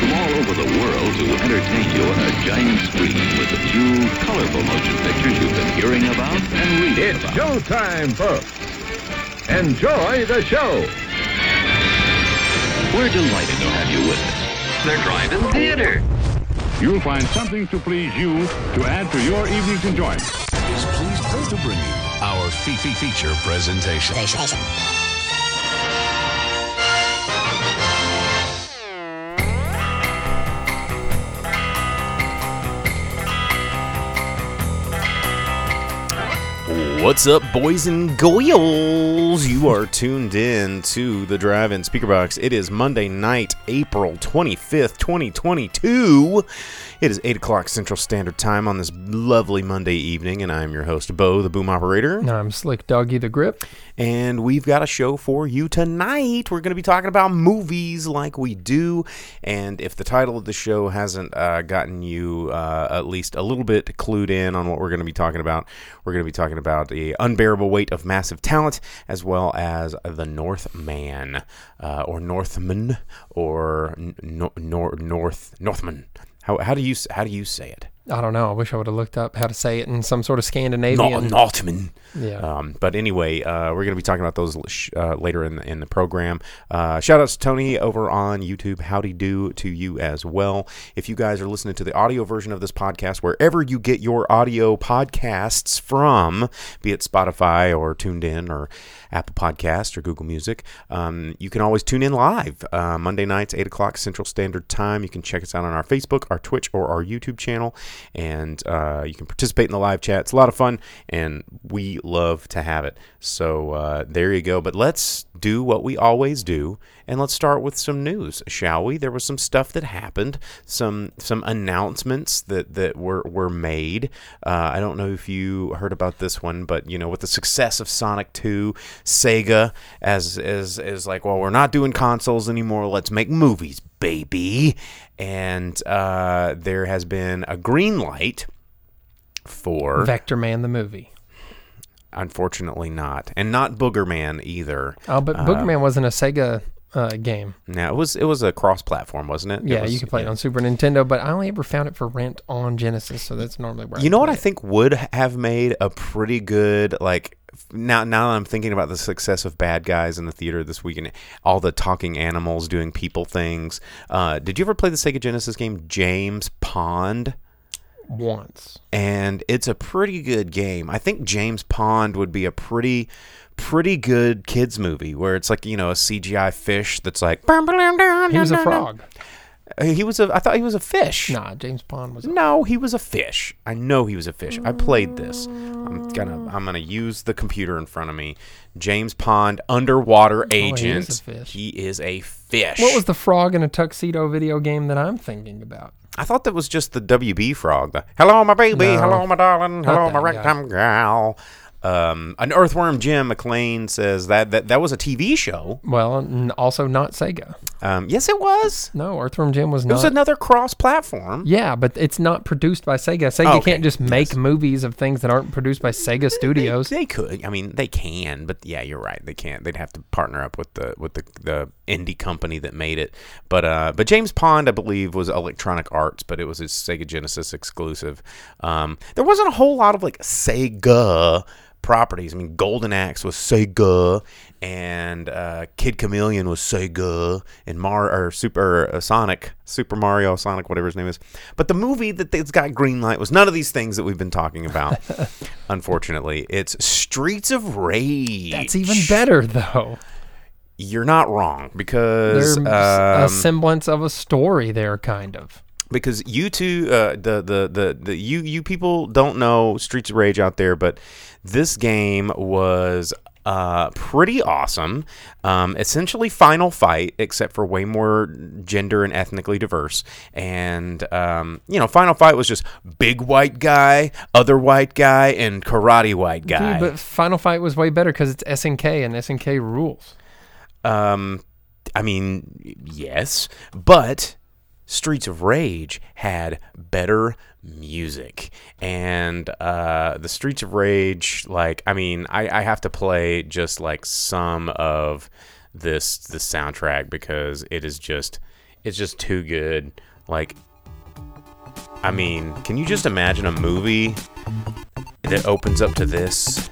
from all over the world to entertain you on a giant screen with a few colorful motion pictures you've been hearing about and reading It's about. showtime, folks. Enjoy the show. We're delighted to have you with us. They're driving theater. You'll find something to please you to add to your evening's enjoyment. is pleased to bring you our Fifi feature presentation. What's up, boys and girls? You are tuned in to the Drive In Speaker Box. It is Monday night, April 25th, 2022. It is 8 o'clock Central Standard Time on this lovely Monday evening, and I'm your host, Bo, the boom operator. And I'm Slick Doggy the Grip. And we've got a show for you tonight. We're going to be talking about movies like we do. And if the title of the show hasn't uh, gotten you uh, at least a little bit clued in on what we're going to be talking about, we're going to be talking about the unbearable weight of massive talent, as well as the Northman, uh, or Northman, or n- nor- North Northman. How, how do you how do you say it? I don't know. I wish I would have looked up how to say it in some sort of Scandinavian. Northman. Yeah. Um, but anyway, uh, we're going to be talking about those sh- uh, later in the, in the program. Uh, shout outs to Tony over on YouTube. Howdy do to you as well. If you guys are listening to the audio version of this podcast, wherever you get your audio podcasts from, be it Spotify or Tuned In or Apple Podcast or Google Music, um, you can always tune in live uh, Monday nights, 8 o'clock Central Standard Time. You can check us out on our Facebook, our Twitch, or our YouTube channel, and uh, you can participate in the live chat. It's a lot of fun, and we love to have it. So uh, there you go. But let's do what we always do, and let's start with some news, shall we? There was some stuff that happened, some some announcements that that were were made. Uh, I don't know if you heard about this one, but you know, with the success of Sonic 2, Sega as as as like, well, we're not doing consoles anymore. Let's make movies, baby. And uh, there has been a green light for Vectorman the movie. Unfortunately, not, and not Boogerman either. Oh, but Booger Man wasn't a Sega uh, game. Now it was it was a cross-platform, wasn't it? It Yeah, was- you could play it on Super Nintendo, but I only ever found it for rent on Genesis, so that's normally where You know what I think would have made a pretty good like now now that I'm thinking about the success of Bad Guys in the theater this weekend, all the talking animals doing people things. Uh, did you ever play the Sega Genesis game James Pond? once. and it's a pretty good game. I think James Pond would be a pretty pretty good kids movie where it's like, you know, a CGI fish that's like He was a frog. Uh, He was a I thought he was a fish. Nah, James Pond was. No, he was a fish. I know he was a fish. I played this. I'm gonna I'm gonna use the computer in front of me. James Pond, underwater Oh, he is a agent. fish. He is a fish. What was the frog in a tuxedo video game that I'm thinking about? I thought that was just the WB frog. The hello, my baby. No. hello, my darling. Hello, my that guy. gal. Um, an earthworm Jim McLean says that, that that was a TV show. Well, n- also not Sega. Um, yes, it was. No, Earthworm Jim was It not. was another cross-platform. Yeah, but it's not produced by Sega. Sega Oh, okay. can't just make movies of things that aren't produced by Sega Studios. They could. I mean, they can, but yeah, you're right. They can't. They'd have to partner up with the with the, the indie company that made it. But uh, but James Pond, I believe, was Electronic Arts, but it was a Sega Genesis exclusive. Um, there wasn't a whole lot of like Sega properties. I mean, Golden Axe was Sega, and uh, Kid Chameleon was Sega, and Mar or Super uh, Sonic, Super Mario Sonic, whatever his name is. But the movie that that's got green light was none of these things that we've been talking about. unfortunately, it's Streets of Rage. That's even better, though. You're not wrong because There's a um, semblance of a story there, kind of. Because you two, uh, the, the the the you you people don't know Streets of Rage out there, but this game was uh, pretty awesome. Um, essentially, Final Fight, except for way more gender and ethnically diverse. And um, you know, Final Fight was just big white guy, other white guy, and karate white guy. Dude, but Final Fight was way better because it's SNK and SNK rules. Um, I mean, yes, but Streets of Rage had better music, and uh, the Streets of Rage, like, I mean, I, I have to play just like some of this the soundtrack because it is just it's just too good. Like, I mean, can you just imagine a movie that opens up to this?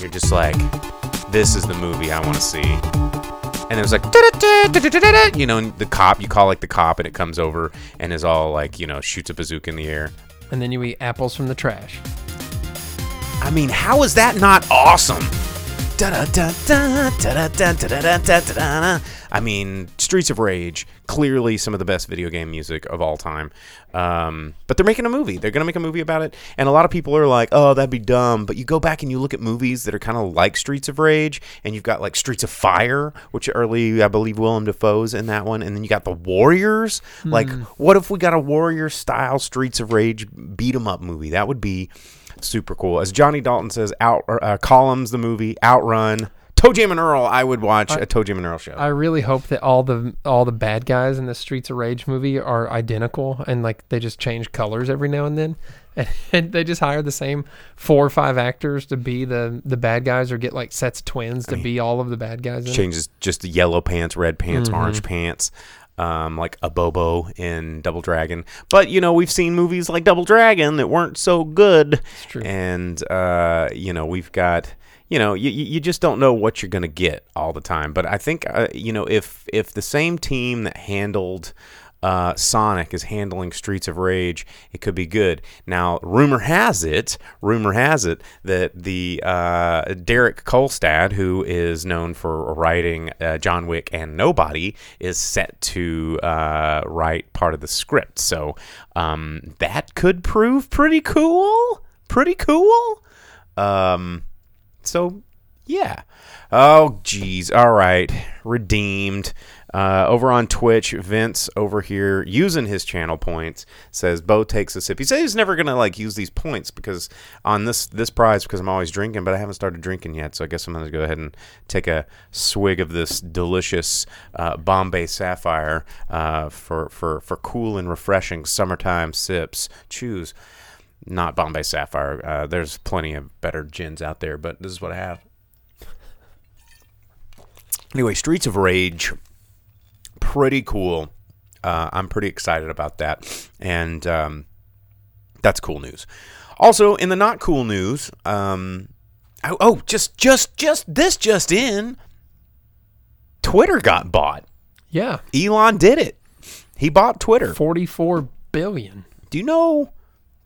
You're just like, this is the movie I want to see. And it was like, you know, the cop, you call like the cop, and it comes over and is all like, you know, shoots a bazooka in the air. And then you eat apples from the trash. I mean, how is that not awesome? I mean, Streets of Rage, clearly some of the best video game music of all time. Um, but they're making a movie. They're going to make a movie about it. And a lot of people are like, oh, that'd be dumb. But you go back and you look at movies that are kind of like Streets of Rage, and you've got like Streets of Fire, which early, I believe, Willem Dafoe's in that one. And then you got The Warriors. Like, what if we got a Warrior style Streets of Rage beat 'em up movie? That would be super cool. As Johnny Dalton says, out uh, columns the movie, Outrun, ToeJam and Earl. I would watch a ToeJam and Earl show. I really hope that all the all the bad guys in the Streets of Rage movie are identical and like they just change colors every now and then, and, and they just hire the same four or five actors to be the the bad guys or get like sets of twins to be all of the bad guys. It. Changes just the yellow pants, red pants, orange pants. Um, like Abobo in Double Dragon, but you know we've seen movies like Double Dragon that weren't so good, true. and uh, you know we've got you know you, you you just don't know what you're gonna get all the time. But I think uh, you know if if the same team that handled uh, Sonic is handling Streets of Rage, it could be good. Now, rumor has it, rumor has it that the uh, Derek Kolstad, who is known for writing uh, John Wick and Nobody, is set to uh, write part of the script. So um, that could prove pretty cool. Pretty cool. Um, so yeah. Oh, geez. All right. Redeemed. Uh, over on Twitch, Vince over here using his channel points says Bo takes a sip. He says he's never gonna like use these points because on this this prize because I'm always drinking, but I haven't started drinking yet. So I guess I'm gonna go ahead and take a swig of this delicious uh, Bombay Sapphire uh, for for for cool and refreshing summertime sips. Choose not Bombay Sapphire. Uh, there's plenty of better gins out there, but this is what I have. Anyway, Streets of Rage, pretty cool. Uh, I'm pretty excited about that, and um, that's cool news. Also, in the not cool news, um, oh, oh, just just just this just in, Twitter got bought. Yeah, Elon did it. He bought Twitter. forty four billion. Do you know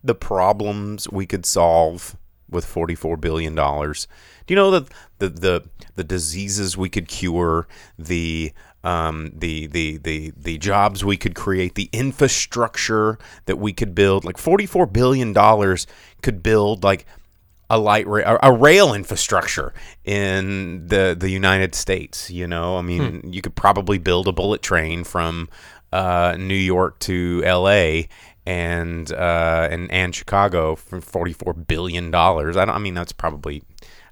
the problems we could solve with forty-four billion dollars? Do you know the the the, the diseases we could cure, the um, the the the the jobs we could create, the infrastructure that we could build? Like forty-four billion dollars could build like a light rail, a rail infrastructure in the the United States. You know, I mean, you could probably build a bullet train from uh, New York to L.A. and uh, and and Chicago for forty four billion dollars. I don't. I mean, that's probably.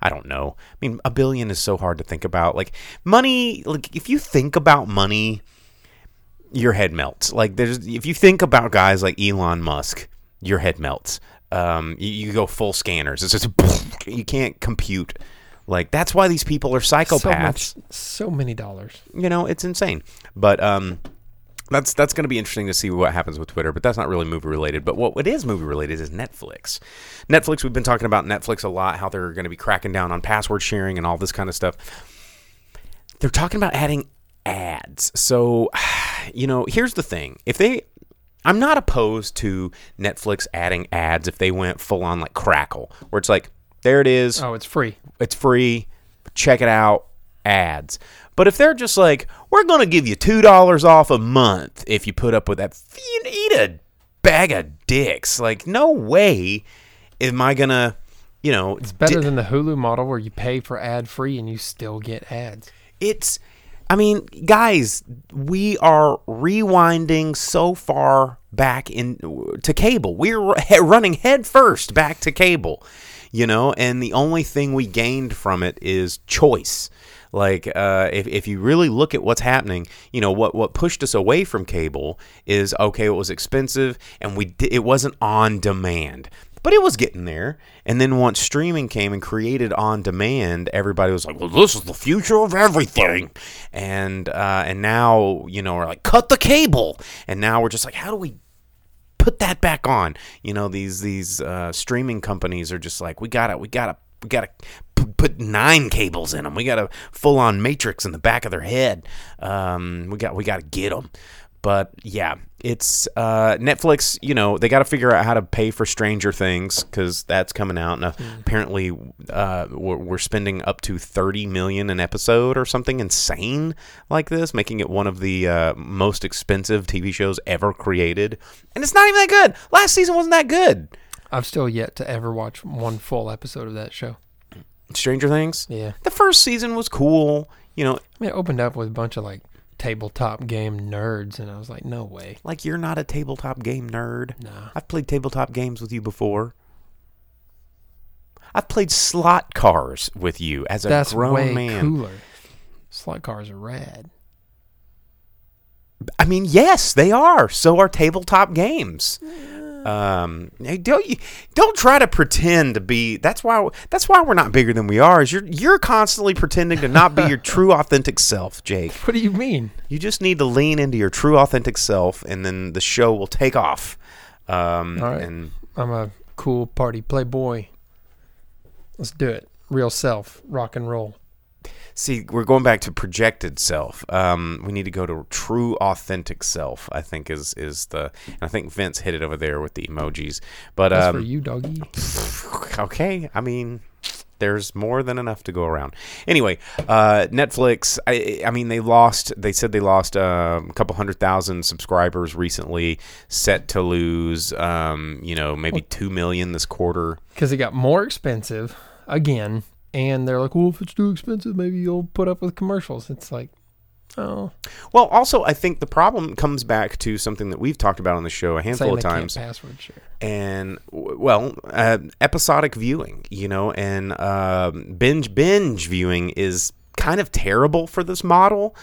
I don't know. I mean, a billion is so hard to think about. Like money. Like if you think about money, your head melts. Like there's if you think about guys like Elon Musk, your head melts. Um, you, you go full scanners. It's just you can't compute. Like that's why these people are So psychopaths. much, so many dollars. you know, it's insane. But um, that's that's going to be interesting to see what happens with Twitter. But that's not really movie related. But what, what is movie related is Netflix. Netflix. We've been talking about Netflix a lot. How they're going to be cracking down on password sharing and all this kind of stuff. They're talking about adding ads. So, you know, here's the thing: if they I'm not opposed to Netflix adding ads if they went full on like Crackle, where it's like, there it is, Oh, it's free. it's free, check it out, ads. But if they're just like, we're going to give you $2 off a month if you put up with that, you eat a bag of dicks. Like, no way am I going to, you know, It's better di- than the Hulu model where you pay for ad free and you still get ads. it's I mean, guys, we are rewinding so far back in to cable. We're running head first back to cable, you know, and the only thing we gained from it is choice. Like, uh, if, if you really look at what's happening, you know what what pushed us away from cable is okay, it was expensive and we it wasn't on demand. But it was getting there. And then once streaming came and created on demand, everybody was like, "Well, this is the future of everything." And uh, and now you know we're like, "Cut the cable," and now we're just like, "How do we?" put that back on. You know, these these uh, streaming companies are just like, we gotta, we gotta, we gotta put nine cables in them. We got a full on matrix in the back of their head. Um, we got, we gotta get them. But yeah, it's uh, Netflix. You know, they got to figure out how to pay for Stranger Things because that's coming out, and uh, apparently uh, we're, we're spending up to thirty million an episode or something insane like this, making it one of the uh, most expensive TV shows ever created. And it's not even that good. Last season wasn't that good. I've still yet to ever watch one full episode of that show. Stranger Things. Yeah. The first season was cool. You know, I mean, it opened up with a bunch of like tabletop game nerds, and I was like, no way. like you're not a tabletop game nerd. Nah. I've played tabletop games with you before. I've played slot cars with you as a That's grown way man. cooler. Slot cars are rad. I mean, yes, they are. So are tabletop games. Um, don't you don't try to pretend to be. That's why that's why we're not bigger than we are. Is you're you're constantly pretending to not be your true authentic self, Jake. What do you mean? You just need to lean into your true authentic self, and then the show will take off. Um, All right. and I'm a cool party playboy. Let's do it. Real self, rock and roll. See, we're going back to projected self. Um, we need to go to true, authentic self. I think is is the. And I think Vince hit it over there with the emojis. But That's um, for you, doggy. okay, I mean, there's more than enough to go around. Anyway, uh, Netflix. I, I mean, they lost. They said they lost um, a couple hundred thousand subscribers recently. Set to lose, um, you know, maybe two million this quarter. Because it got more expensive again, and they're like, well, if it's too expensive, maybe you'll put up with commercials. It's like, oh, Well, also, I think the problem comes back to something that we've talked about on the show a handful of times. password share. and well, uh, episodic viewing, you know, and um binge binge viewing is kind of terrible for this model.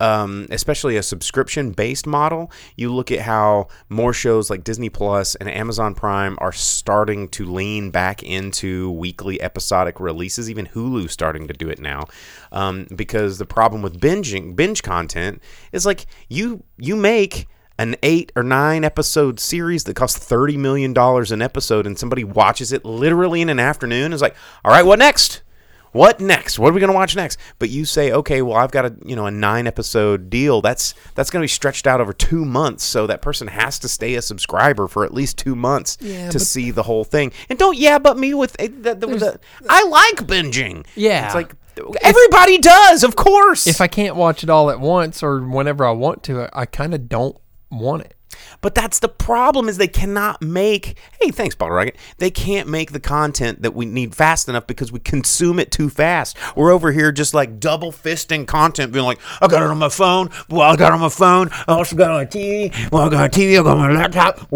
Um, especially a subscription based model. You look at how more shows like Disney Plus and Amazon Prime are starting to lean back into weekly episodic releases. Even Hulu starting to do it now, um, because the problem with binging binge content is like you you make an eight or nine episode series that costs thirty million dollars an episode, and somebody watches it literally in an afternoon. Is like, all right, what next? What next? What are we going to watch next? But you say, okay, well, I've got a you know a nine episode deal. That's that's going to be stretched out over two months, so that person has to stay a subscriber for at least two months Yeah, to see the whole thing. And don't yeah, but me with eh, the, the, the, I like binging. Yeah. it's like everybody does, of course. If I can't watch it all at once or whenever I want to, I, I kind of don't want it. But that's the problem is they cannot make hey, thanks, Bottle Rocket. They can't make the content that we need fast enough because we consume it too fast. We're over here just like double fisting content, being like, I got it on my phone, well I got it on my phone, I also got it on my TV, well I got a TV, I got my laptop,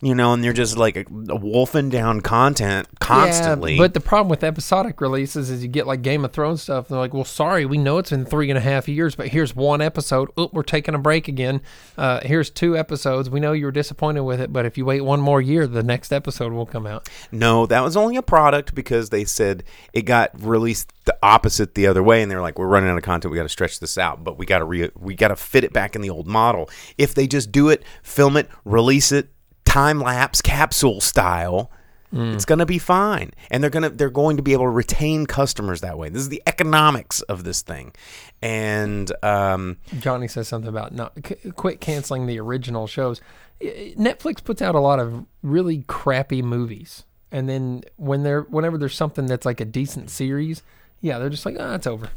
you know, and they're just like wolfing down content constantly. Yeah, but the problem with episodic releases is you get like Game of Thrones stuff. They're like, well, sorry, we know it's been three and a half years, but here's one episode. Oop, we're taking a break again. Uh, here's two episodes. We know you were disappointed with it, but if you wait one more year, the next episode will come out. No, that was only a product because they said it got released the opposite the other way, and they were like, "We're running out of content. We got to stretch this out, but we got to re- we got to fit it back in the old model. If they just do it, film it, release it, time lapse capsule style." It's gonna be fine, and they're gonna they're going to be able to retain customers that way. This is the economics of this thing, and um, Johnny says something about not c- quit canceling the original shows. Netflix puts out a lot of really crappy movies, and then when they're whenever there's something that's like a decent series, yeah, they're just like, ah, it's over.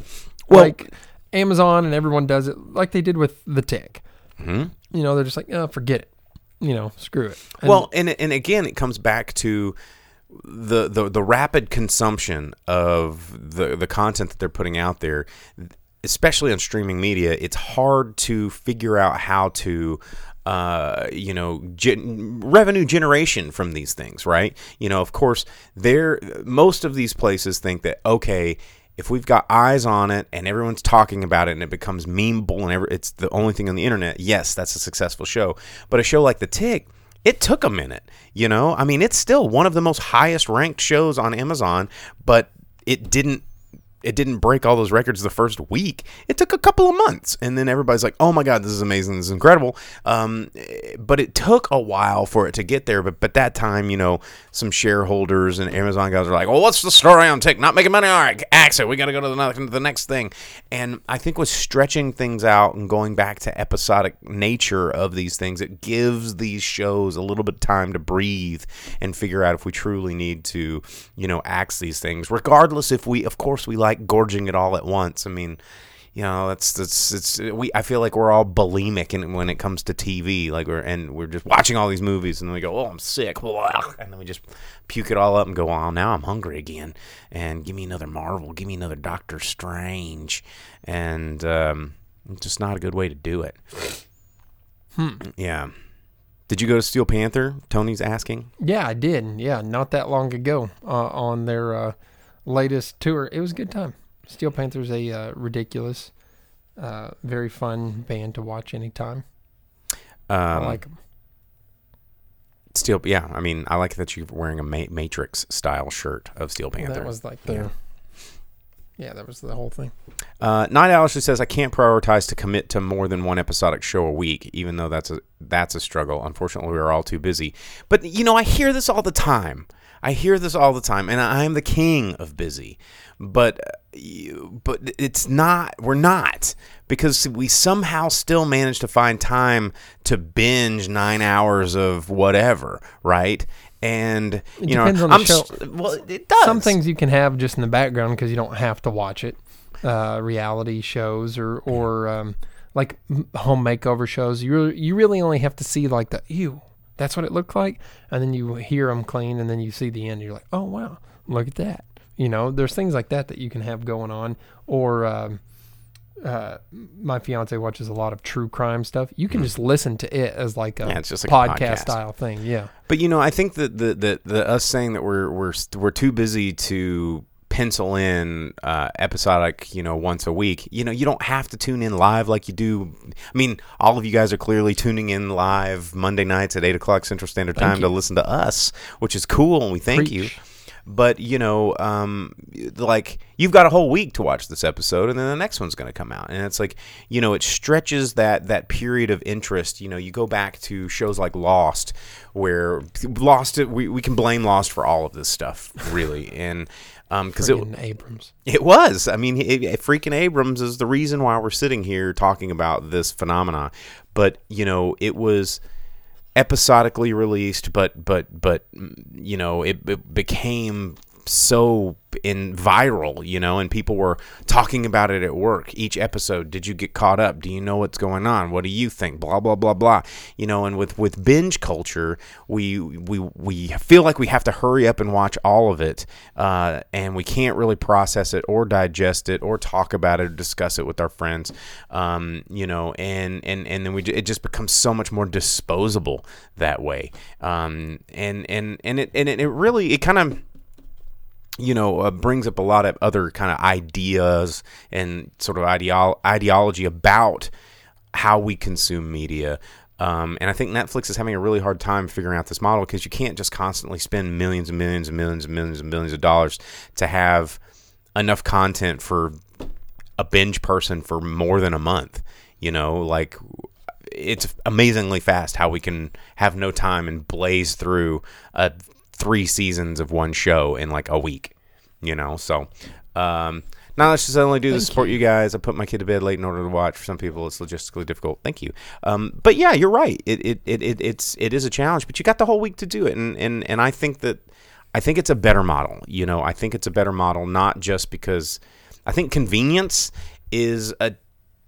Well- like Amazon and everyone does it, like they did with The Tick. You know, they're just like, oh, forget it. You know, screw it. And well, and and again, it comes back to the the the rapid consumption of the the content that they're putting out there, especially on streaming media. It's hard to figure out how to. Uh, you know, revenue generation from these things, right? You know, of course, they're most of these places think that okay, if we've got eyes on it and everyone's talking about it and it becomes memeable and every, it's the only thing on the internet, yes, that's a successful show. But a show like The Tick, it took a minute. You know, I mean, it's still one of the most highest ranked shows on Amazon, but it didn't it didn't break all those records the first week. It took a couple of months, and then everybody's like, "Oh my god, this is amazing! This is incredible!" Um, but it took a while for it to get there. But but that time, you know, some shareholders and Amazon guys are like, "Well, what's the story on Tick? Not making money? All right, axe it. We got to go to the, next- the next thing." And I think with stretching things out and going back to episodic nature of these things, it gives these shows a little bit of time to breathe and figure out if we truly need to, you know, axe these things. Regardless, if we, of course, we like gorging it all at once. I mean, you know, that's that's it's we. I feel like we're all bulimic in, when it comes to TV. Like we're and we're just watching all these movies, and then we go, "Oh, I'm sick," and then we just puke it all up and go, "Oh, now I'm hungry again." And give me another Marvel, give me another Doctor Strange, and um, it's just not a good way to do it. Hmm. Yeah. Did you go to Steel Panther? Tony's asking. Yeah, I did. Yeah, not that long ago uh, on their uh, latest tour. It was a good time. Steel Panther's a uh, ridiculous, uh, very fun band to watch anytime. Um, I like 'em. Steel. Yeah, I mean, I like that you're wearing a Ma- Matrix style shirt of Steel Panther. That was like the. Yeah. that was the whole thing. Uh, Night Owl actually says I can't prioritize to commit to more than one episodic show a week, even though that's a that's a struggle. Unfortunately, we are all too busy. But you know, I hear this all the time. I hear this all the time, and I am the king of busy. But uh, but it's not. We're not because we somehow still manage to find time to binge nine hours of whatever, right? And you know, depends on the I'm show. well, it does. Some things you can have just in the background because you don't have to watch it. Uh, reality shows or or um, like home makeover shows. You really, you really only have to see like the ew. That's what it looked like, and then you hear them clean, and then you see the end. You're like, oh wow, look at that. You know, there's things like that that you can have going on. Or um, uh, my fiance watches a lot of true crime stuff. You can just listen to it as like a. Yeah, it's just like a podcast, podcast. style thing. Yeah. But you know, I think that the the, the us saying that we're we're we're too busy to pencil in uh, episodic, you know, once a week. You know, you don't have to tune in live like you do. I mean, all of you guys are clearly tuning in live Monday nights at eight o'clock Central Standard Time to listen to us, which is cool, and we thank you. But you know, um, like you've got a whole week to watch this episode, and then the next one's going to come out, and it's like you know, it stretches that that period of interest. You know, you go back to shows like Lost, where Lost, we we can blame Lost for all of this stuff, really, and um, because it Friggin' Abrams. it was. I mean, it, it- freaking Abrams is the reason why we're sitting here talking about this phenomena. But you know, it was episodically released, but but but you know, it, it became so in viral, you know, and people were talking about it at work. Each episode, did you get caught up? Do you know what's going on? What do you think? Blah blah blah blah. You know, and with with binge culture, we we we feel like we have to hurry up and watch all of it, uh, and we can't really process it or digest it or talk about it or discuss it with our friends. Um, you know, and and and then we it just becomes so much more disposable that way. Um, and and and it and it, it really it kind of you know, uh, brings up a lot of other kind of ideas and sort of ideol- ideology about how we consume media. Um, and I think Netflix is having a really hard time figuring out this model because you can't just constantly spend millions and millions and millions and millions and millions of dollars to have enough content for a binge person for more than a month. You know, like it's amazingly fast how we can have no time and blaze through uh, three seasons of one show in like a week. You know, so um, now let's just only do this to support you. guys. I put my kid to bed late in order to watch. For some people, it's logistically difficult. Thank you. Um, but yeah, you're right. It, it, it, it it's it is a challenge, but you got the whole week to do it, and and and I think that I think it's a better model. You know, I think it's a better model, not just because I think convenience is a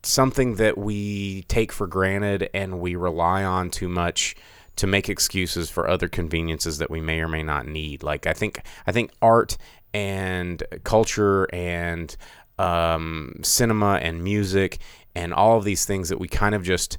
something that we take for granted and we rely on too much to make excuses for other conveniences that we may or may not need. Like I think I think art and culture and um, cinema and music and all of these things that we kind of just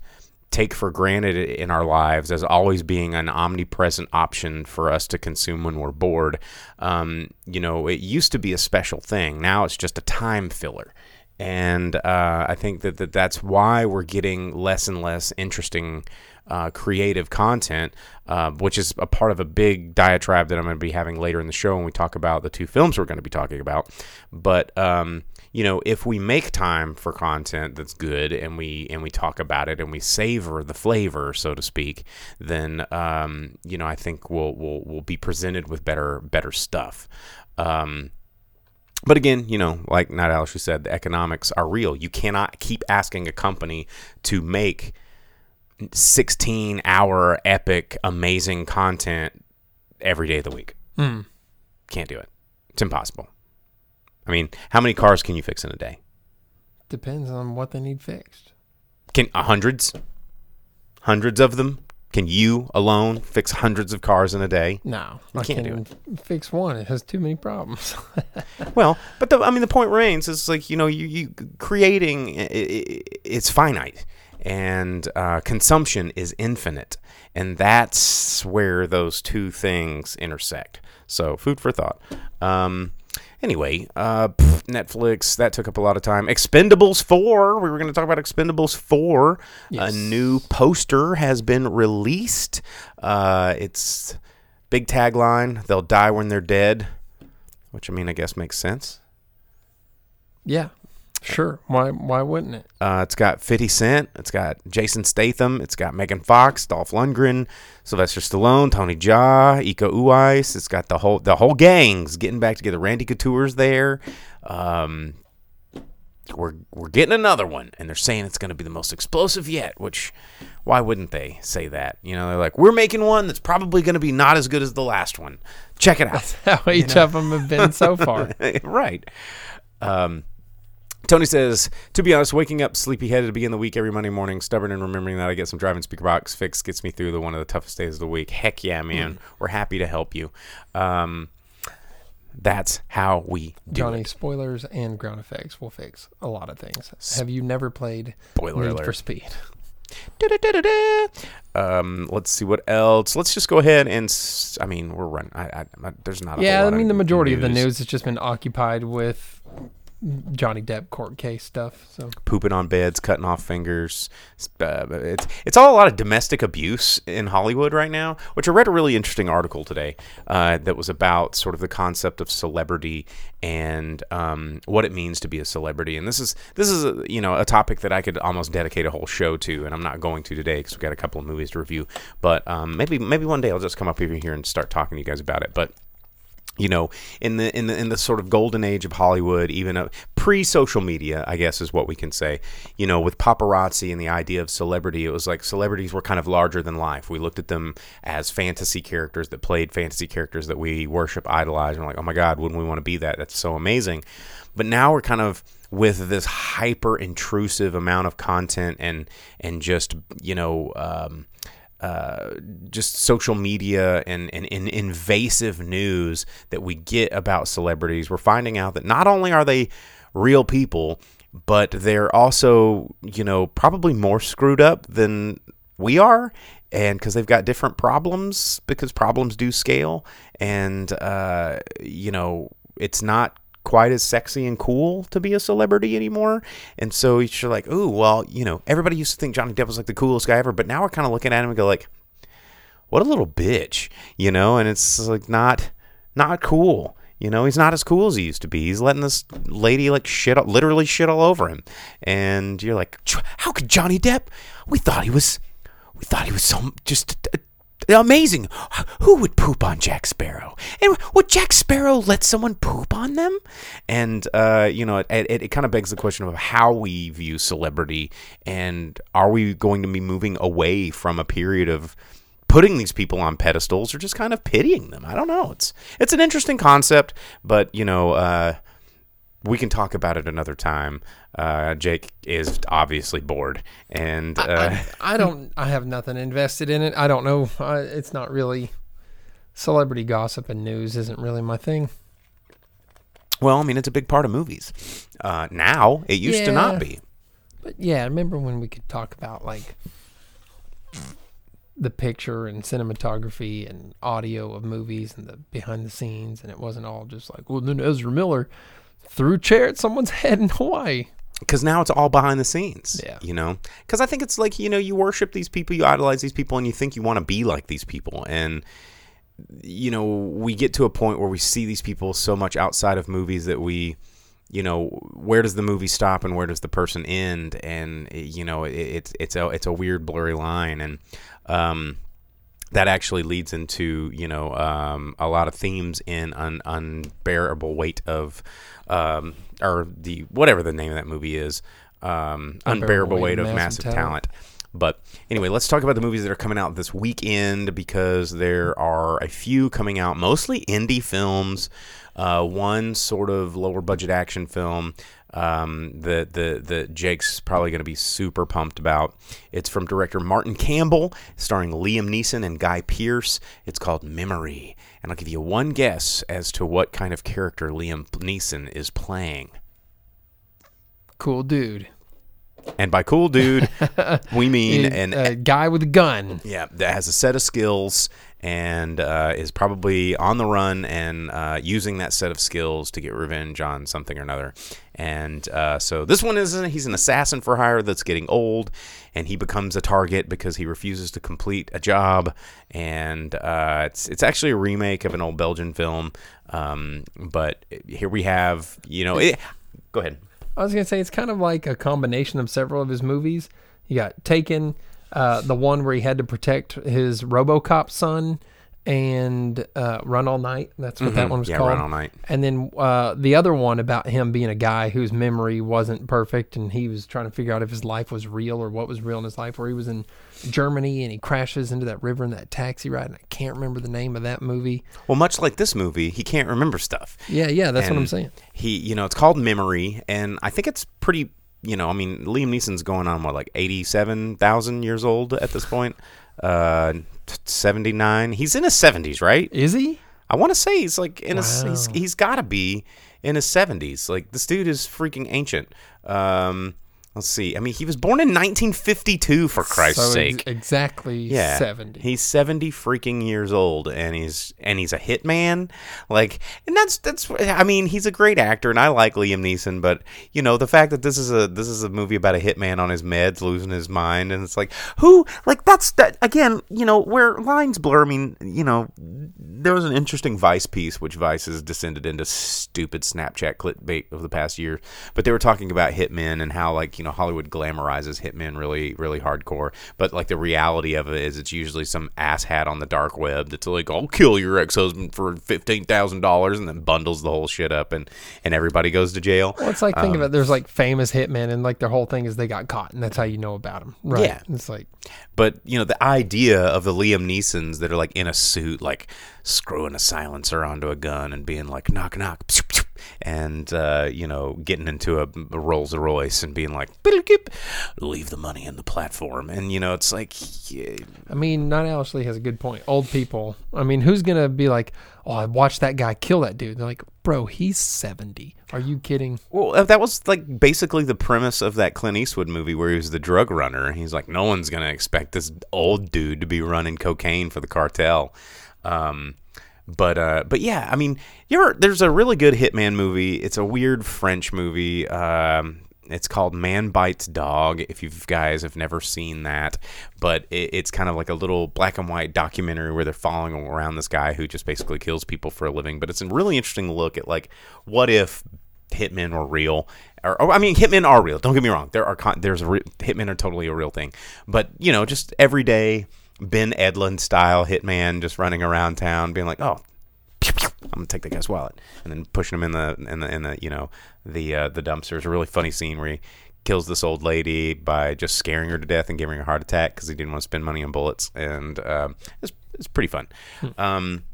take for granted in our lives as always being an omnipresent option for us to consume when we're bored. Um, you know, it used to be a special thing. Now it's just a time filler. And uh, I think that, that that's why we're getting less and less interesting uh, creative content, uh, which is a part of a big diatribe that I'm going to be having later in the show when we talk about the two films we're going to be talking about. But um, you know, if we make time for content that's good and we and we talk about it and we savor the flavor, so to speak, then um, you know, I think we'll we'll we'll be presented with better better stuff. Um, but again, you know, like Night Owl said, the economics are real. You cannot keep asking a company to make 16 hour epic, amazing content every day of the week. Mm. Can't do it. It's impossible. I mean, how many cars can you fix in a day? Depends on what they need fixed. Can uh, hundreds, hundreds of them? Can you alone fix hundreds of cars in a day? No, You I can't can't do even fix one. It has too many problems. Well, but the, I mean, the point remains is like you know, you, you creating i- i- it's finite, and uh, consumption is infinite, and that's where those two things intersect. So, food for thought. Um, anyway, uh, pff, Netflix that took up a lot of time. Expendables four. We were going to talk about Expendables four. Yes. A new poster has been released. Uh, it's big tagline: "They'll die when they're dead." Which I mean, I guess makes sense. yeah, sure. Why? Why wouldn't it? Uh, it's got 50 Cent. It's got Jason Statham. It's got Megan Fox, Dolph Lundgren, Sylvester Stallone, Tony Jaa, Iko Uwais. It's got the whole the whole gang's getting back together. Randy Couture's there. Um, we're we're getting another one, and they're saying it's going to be the most explosive yet. Which, why wouldn't they say that? You know, they're like, we're making one that's probably going to be not as good as the last one. Check it out. How each of them have been so far. right. Um, Tony says, to be honest, waking up sleepy-headed to begin the week every Monday morning, stubborn and remembering that I get some Drive In Speaker Box fixed gets me through the one of the toughest days of the week. Heck yeah, man. We're happy to help you. Um, that's how we do Johnny, it. spoilers and ground effects will fix a lot of things. Have you never played Spoiler Need alert. for Speed? Um, let's see what else. Let's just go ahead and. S- I mean, we're running. I, I, I, there's not. A Yeah, I mean the majority of the news. news has just been occupied with Johnny Depp court case stuff. So pooping on beds, cutting off fingers. It's, uh, it's it's all a lot of domestic abuse in Hollywood right now. Which I read a really interesting article today uh, that was about sort of the concept of celebrity and um, what it means to be a celebrity. And this is this is a, you know a topic that I could almost dedicate a whole show to, and I'm not going to today because we've got a couple of movies to review. But um, maybe maybe one day I'll just come up over here and start talking to you guys about it. But you know, in the in the in the sort of golden age of Hollywood, even uh, pre-social media, I guess is what we can say. You know, with paparazzi and the idea of celebrity, it was like celebrities were kind of larger than life. We looked at them as fantasy characters that played fantasy characters that we worship, idolize, and we're like, oh my god, wouldn't we want to be that? That's so amazing. But now we're kind of with this hyper intrusive amount of content and and just you know. Um, uh, just social media and, and, and invasive news that we get about celebrities, we're finding out that not only are they real people, but they're also, you know, probably more screwed up than we are. And because they've got different problems, because problems do scale. And, uh, you know, it's not quite as sexy and cool to be a celebrity anymore. And so you're like, ooh, well, you know, everybody used to think Johnny Depp was like the coolest guy ever, but now we're kind of looking at him and go like, what a little bitch, you know? And it's like not not cool. You know, he's not as cool as he used to be. He's letting this lady like shit, literally shit all over him. And you're like, how could Johnny Depp? We thought he was, we thought he was so just uh, amazing. Who would poop on Jack Sparrow? And would Jack Sparrow let someone poop on them? And uh, you know, it, it, it kind of begs the question of how we view celebrity, and are we going to be moving away from a period of putting these people on pedestals or just kind of pitying them? I don't know. It's it's an interesting concept, but you know. Uh, we can talk about it another time. Uh, Jake is obviously bored, and uh, I, I don't. I have nothing invested in it. I don't know. I, it's not really celebrity gossip and news. Isn't really my thing. Well, I mean, it's a big part of movies. Uh, now it used to not be. But yeah, I remember when we could talk about like the picture and cinematography and audio of movies and the behind the scenes, and it wasn't all just like, well, then Ezra Miller threw a chair at someone's head in Hawaii. because now it's all behind the scenes. Yeah. You know, because I think it's like you know you worship these people, you idolize these people, and you think you want to be like these people, and you know we get to a point where we see these people so much outside of movies that we you know where does the movie stop and where does the person end and eh, you know it, it's it's a it's a weird blurry line and um that actually leads into you know um, a lot of themes in un- unbearable weight of um, or the whatever the name of that movie is um, unbearable, weight, of massive talent. But anyway, let's talk about the movies that are coming out this weekend because there are a few coming out, mostly indie films. Uh, one sort of lower budget action film um, that the the Jake's probably going to be super pumped about. It's from director Martin Campbell, starring Liam Neeson and Guy Pearce. It's called Memory, and I'll give you one guess as to what kind of character Liam Neeson is playing. Cool dude. And by cool dude, we mean A- an a guy with a gun. Yeah, that has a set of skills and uh, is probably on the run and uh, using that set of skills to get revenge on something or another. And uh, so this one is he's an assassin for hire that's getting old, and he becomes a target because he refuses to complete a job. And uh, it's it's actually a remake of an old Belgian film, um, but here we have you know it, go ahead. I was gonna say it's kind of like a combination of several of his movies. You got Taken, uh, the one where he had to protect his RoboCop son, and uh, Run All Night. That's what that one was Mm-hmm. Yeah, called. Run All Night. And then uh, the other one about him being a guy whose memory wasn't perfect, and he was trying to figure out if his life was real or what was real in his life. Where he was in Germany and he crashes into that river in that taxi ride, and I can't remember the name of that movie. Well, much like this movie, he can't remember stuff. Yeah, yeah, that's what I'm saying. He, you know, it's called Memory, and I think it's pretty. You know, I mean, Liam Neeson's going on what, like eighty-seven thousand years old at this point. Uh, seventy-nine. He's in his seventies, right? Is he? I want to say he's like in his. He's, he's got to be in his seventies. Like this dude is freaking ancient. Um, let's see. I mean, he was born in 1952. For Christ's so sake. exactly Yeah, 70. He's seventy freaking years old, and he's and he's a hitman. Like, and that's that's. I mean, he's a great actor, and I like Liam Neeson. But you know, the fact that this is a this is a movie about a hitman on his meds, losing his mind, and it's like who like that's that again. You know, where lines blur. I mean, you know, there was an interesting Vice piece, which Vice has descended into stupid Snapchat clickbait of the past year. But they were talking about hitmen and how like you know Hollywood glamorizes hitmen really really hardcore. But like the reality of it is, it's usually some asshat on the dark web that's like, "I'll kill your ex husband for fifteen thousand dollars," and then bundles the whole shit up, and and everybody goes to jail. Well, it's like think Um, of it. There's like famous hitmen, and like their whole thing is they got caught, and that's how you know about them. Right? Yeah. It's like But you know the idea of the Liam Neesons that are like in a suit, like screwing a silencer onto a gun and being like knock knock, pew, pew, and uh, you know getting into a, a Rolls Royce and being like leave the money in the platform, and you know it's like yeah, I mean, not Ashley has a good point. Old people. I mean, who's gonna be like, oh, I watched that guy kill that dude? They're like, bro, he's seventy. Are you kidding? Well, uh, that was like basically the premise of that Clint Eastwood movie where he was the drug runner. He's like, no one's gonna expect this old dude to be running cocaine for the cartel. Um, but uh, but yeah, I mean, you're there's a really good hitman movie. It's a weird French movie. Um, it's called Man Bites Dog. If you guys have never seen that, but it, it's kind of like a little black and white documentary where they're following around this guy who just basically kills people for a living. But it's a really interesting look at like what if hitmen were real or, or, I mean hitmen are real don't get me wrong there are con- there's re- hitmen are totally a real thing but you know just everyday Ben Edlund style hitman just running around town being like oh pew, pew, I'm gonna take that guy's wallet and then pushing him in the in the in the you know the uh, the dumpster. It's a really funny scene where he kills this old lady by just scaring her to death and giving her a heart attack because he didn't want to spend money on bullets and um, it's it's pretty fun. Um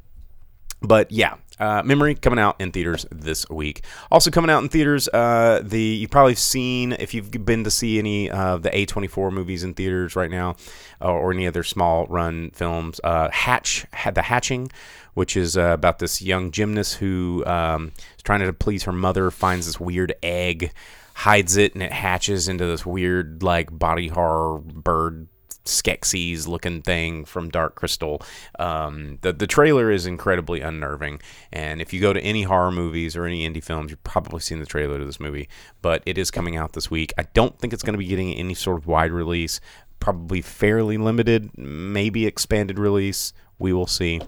but yeah, uh, Memory coming out in theaters this week. Also coming out in theaters, uh, the you've probably seen if you've been to see any of the A24 movies in theaters right now, uh, or any other small run films. Uh, Hatch had the Hatching, which is uh, about this young gymnast who um, is trying to please her mother, finds this weird egg, hides it, and it hatches into this weird like body horror bird Skeksis looking thing from Dark Crystal. Um, the the trailer is incredibly unnerving, and if you go to any horror movies or any indie films, you've probably seen the trailer to this movie. But it is coming out this week. I don't think it's going to be getting any sort of wide release. Probably fairly limited, maybe expanded release. We will see.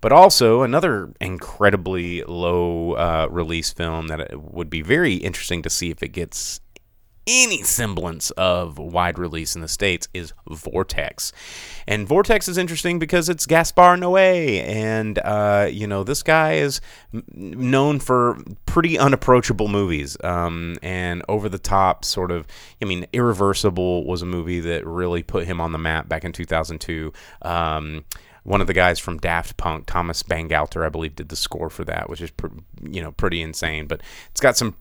But also another incredibly low uh, release film that would be very interesting to see if it gets any semblance of wide release in the states is Vortex, and Vortex is interesting because it's Gaspar Noé, and uh, you know this guy is known for pretty unapproachable movies um, and over the top sort of. I mean, Irreversible was a movie that really put him on the map back in 2002. Um, one of the guys from Daft Punk, Thomas Bangalter, I believe, did the score for that, which is you know pretty insane. But it's got some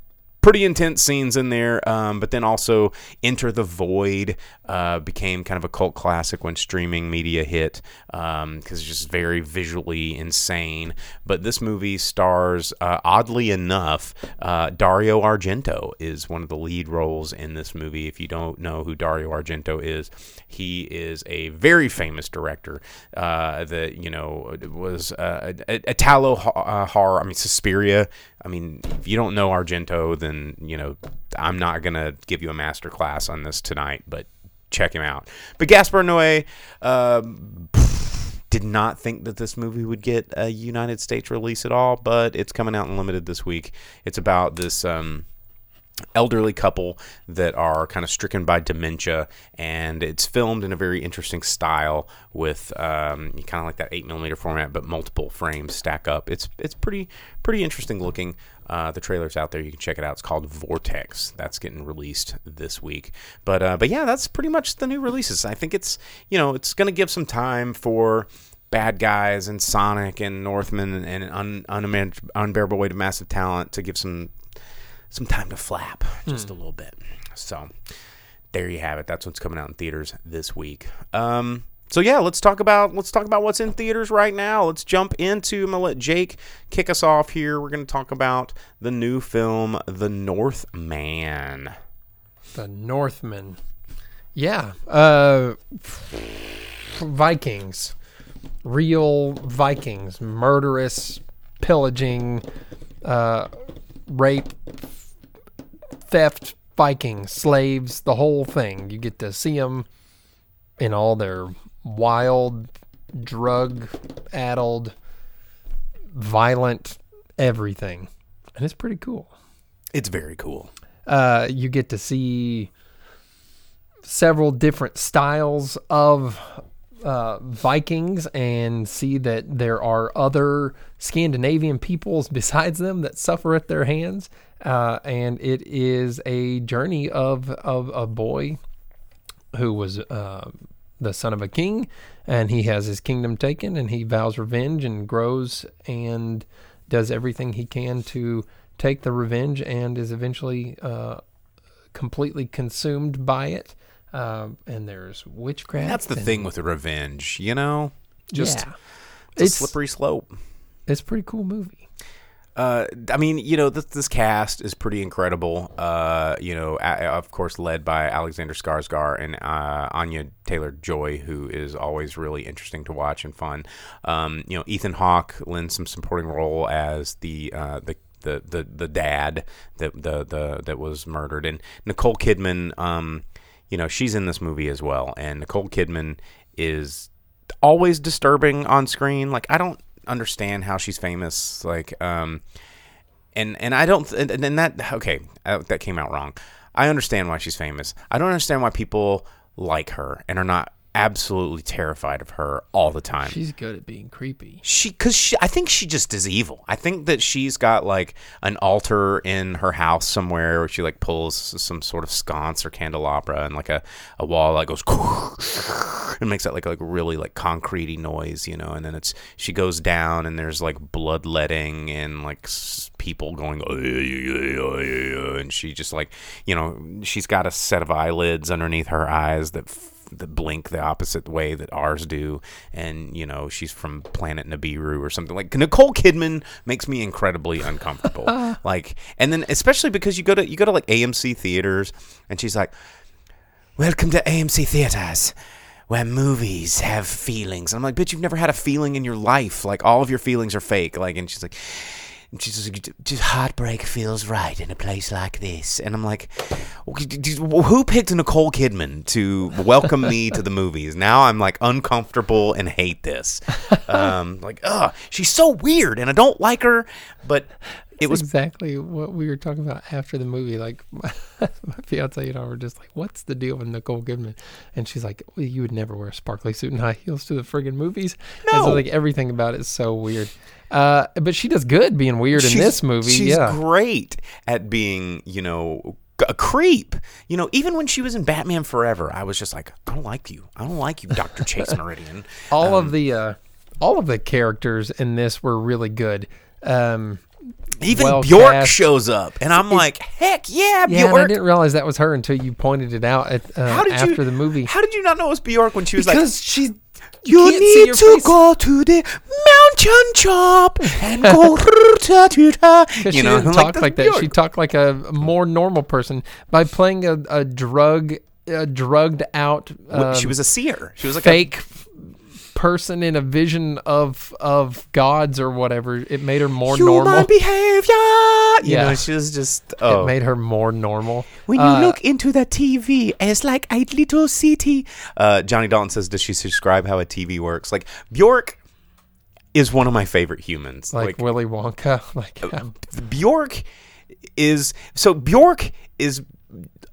pretty intense scenes in there. Um, but then also Enter the Void uh, became kind of a cult classic when streaming media hit because um, it's just very visually insane. But this movie stars, uh, oddly enough, uh, Dario Argento is one of the lead roles in this movie. If you don't know who Dario Argento is, he is a very famous director uh, that you know was uh, Italo uh, horror. I mean, Suspiria. I mean, if you don't know Argento, then you know I'm not gonna give you a master class on this tonight, but check him out. But Gaspar Noé uh, did not think that this movie would get a United States release at all, but it's coming out in limited this week. It's about this. Um, elderly couple that are kind of stricken by dementia, and it's filmed in a very interesting style with um, kind of like that eight millimeter format, but multiple frames stack up. It's it's pretty pretty interesting looking. Uh, the trailer's out there. You can check it out. It's called Vortex. That's getting released this week. But uh, but yeah, that's pretty much the new releases. I think it's you know it's going to give some time for bad guys and Sonic and Northman and un, unimag- unbearable weight of massive talent to give some some time to flap just a little bit. So there you have it. That's what's coming out in theaters this week. Um, so yeah, let's talk about let's talk about what's in theaters right now. Let's jump into. I'm gonna let Jake kick us off here. We're gonna talk about the new film, The Northman. The Northman. Yeah. Uh, Vikings. Real Vikings. Murderous, pillaging, uh, rape, theft, Vikings, slaves, the whole thing. You get to see them in all their wild, drug addled, violent everything. And it's pretty cool. It's very cool. Uh, you get to see several different styles of uh, Vikings and see that there are other Scandinavian peoples besides them that suffer at their hands. Uh, and it is a journey of, of a boy who was uh, the son of a king, and he has his kingdom taken, and he vows revenge and grows and does everything he can to take the revenge, and is eventually uh, completely consumed by it. Um, and there's witchcraft. That's the and- thing with the revenge, you know. Just yeah. it's, It's- a slippery slope. It's a pretty cool movie. Uh, I mean, you know, this, this cast is pretty incredible. Uh, you know, a, of course, led by Alexander Skarsgård and uh, Anya Taylor Joy, who is always really interesting to watch and fun. Um, you know, Ethan Hawke lends some supporting role as the uh, the the, the, the dad that the, the that was murdered, and Nicole Kidman. Um, you know, she's in this movie as well, and Nicole Kidman is always disturbing on screen. Like I don't understand how she's famous. Like um and and I don't and, and that okay, uh, that came out wrong. I understand why she's famous. I don't understand why people like her and are not absolutely terrified of her all the time She's good at being creepy. she because she i think she just is evil i think that she's got like an altar in her house somewhere where she like pulls some sort of sconce or candelabra and like a, a wall that goes and makes that like like really like concretey noise you know and then it's she goes down and there's like bloodletting and like people going and she just like you know she's got a set of eyelids underneath her eyes that that blink the opposite way that ours do and you know she's from planet nibiru or something like nicole kidman makes me incredibly uncomfortable like and then especially because you go to you go to like amc theaters and she's like welcome to amc theaters where movies have feelings. And I'm like, bitch, you've never had a feeling in your life. Like all of your feelings are fake. Like, and she's like, and she's like, just heartbreak feels right in a place like this. And I'm like, okay, d- d- who picked Nicole Kidman to welcome me to the movies? Now I'm like uncomfortable and hate this. Um, like, ugh, she's so weird, and I don't like her. But it was exactly what we were talking about after the movie. Like my, my fiance and I were just like, "What's the deal with Nicole Kidman?" And she's like, well, "You would never wear a sparkly suit and high heels to the friggin' movies." And so No. like everything about it is so weird. Uh, but she does good being weird in this movie. She's yeah, great at being, you know, a creep. You know, even when she was in Batman Forever, I was just like, I don't like you. I don't like you, Doctor Chase Meridian. all Um, of the uh, all of the characters in this were really good. Um, Even well Bjork cast. shows up, and I'm like, heck yeah, yeah, and I didn't realize that was her until you pointed it out at, uh, How did after you, the movie. How did you not know it was Bjork when she was because like, you can't see need to face. go to the mountain top and go ta ta ta. You she know, didn't talk that's like that. She talked like a more normal person by playing a, a drug, a drugged out, um, she was a seer. She was like fake person in a vision of of gods or whatever. It made her more human normal. behavior. You Yeah. know, she was just oh. It made her more normal. When you Uh, look into the TV, it's like a little city. Uh, Johnny Dalton says, "Does she describe how a TV works?" Like Bjork is one of my favorite humans. like, Willy Wonka, like Uh, yeah. Bjork is so Bjork is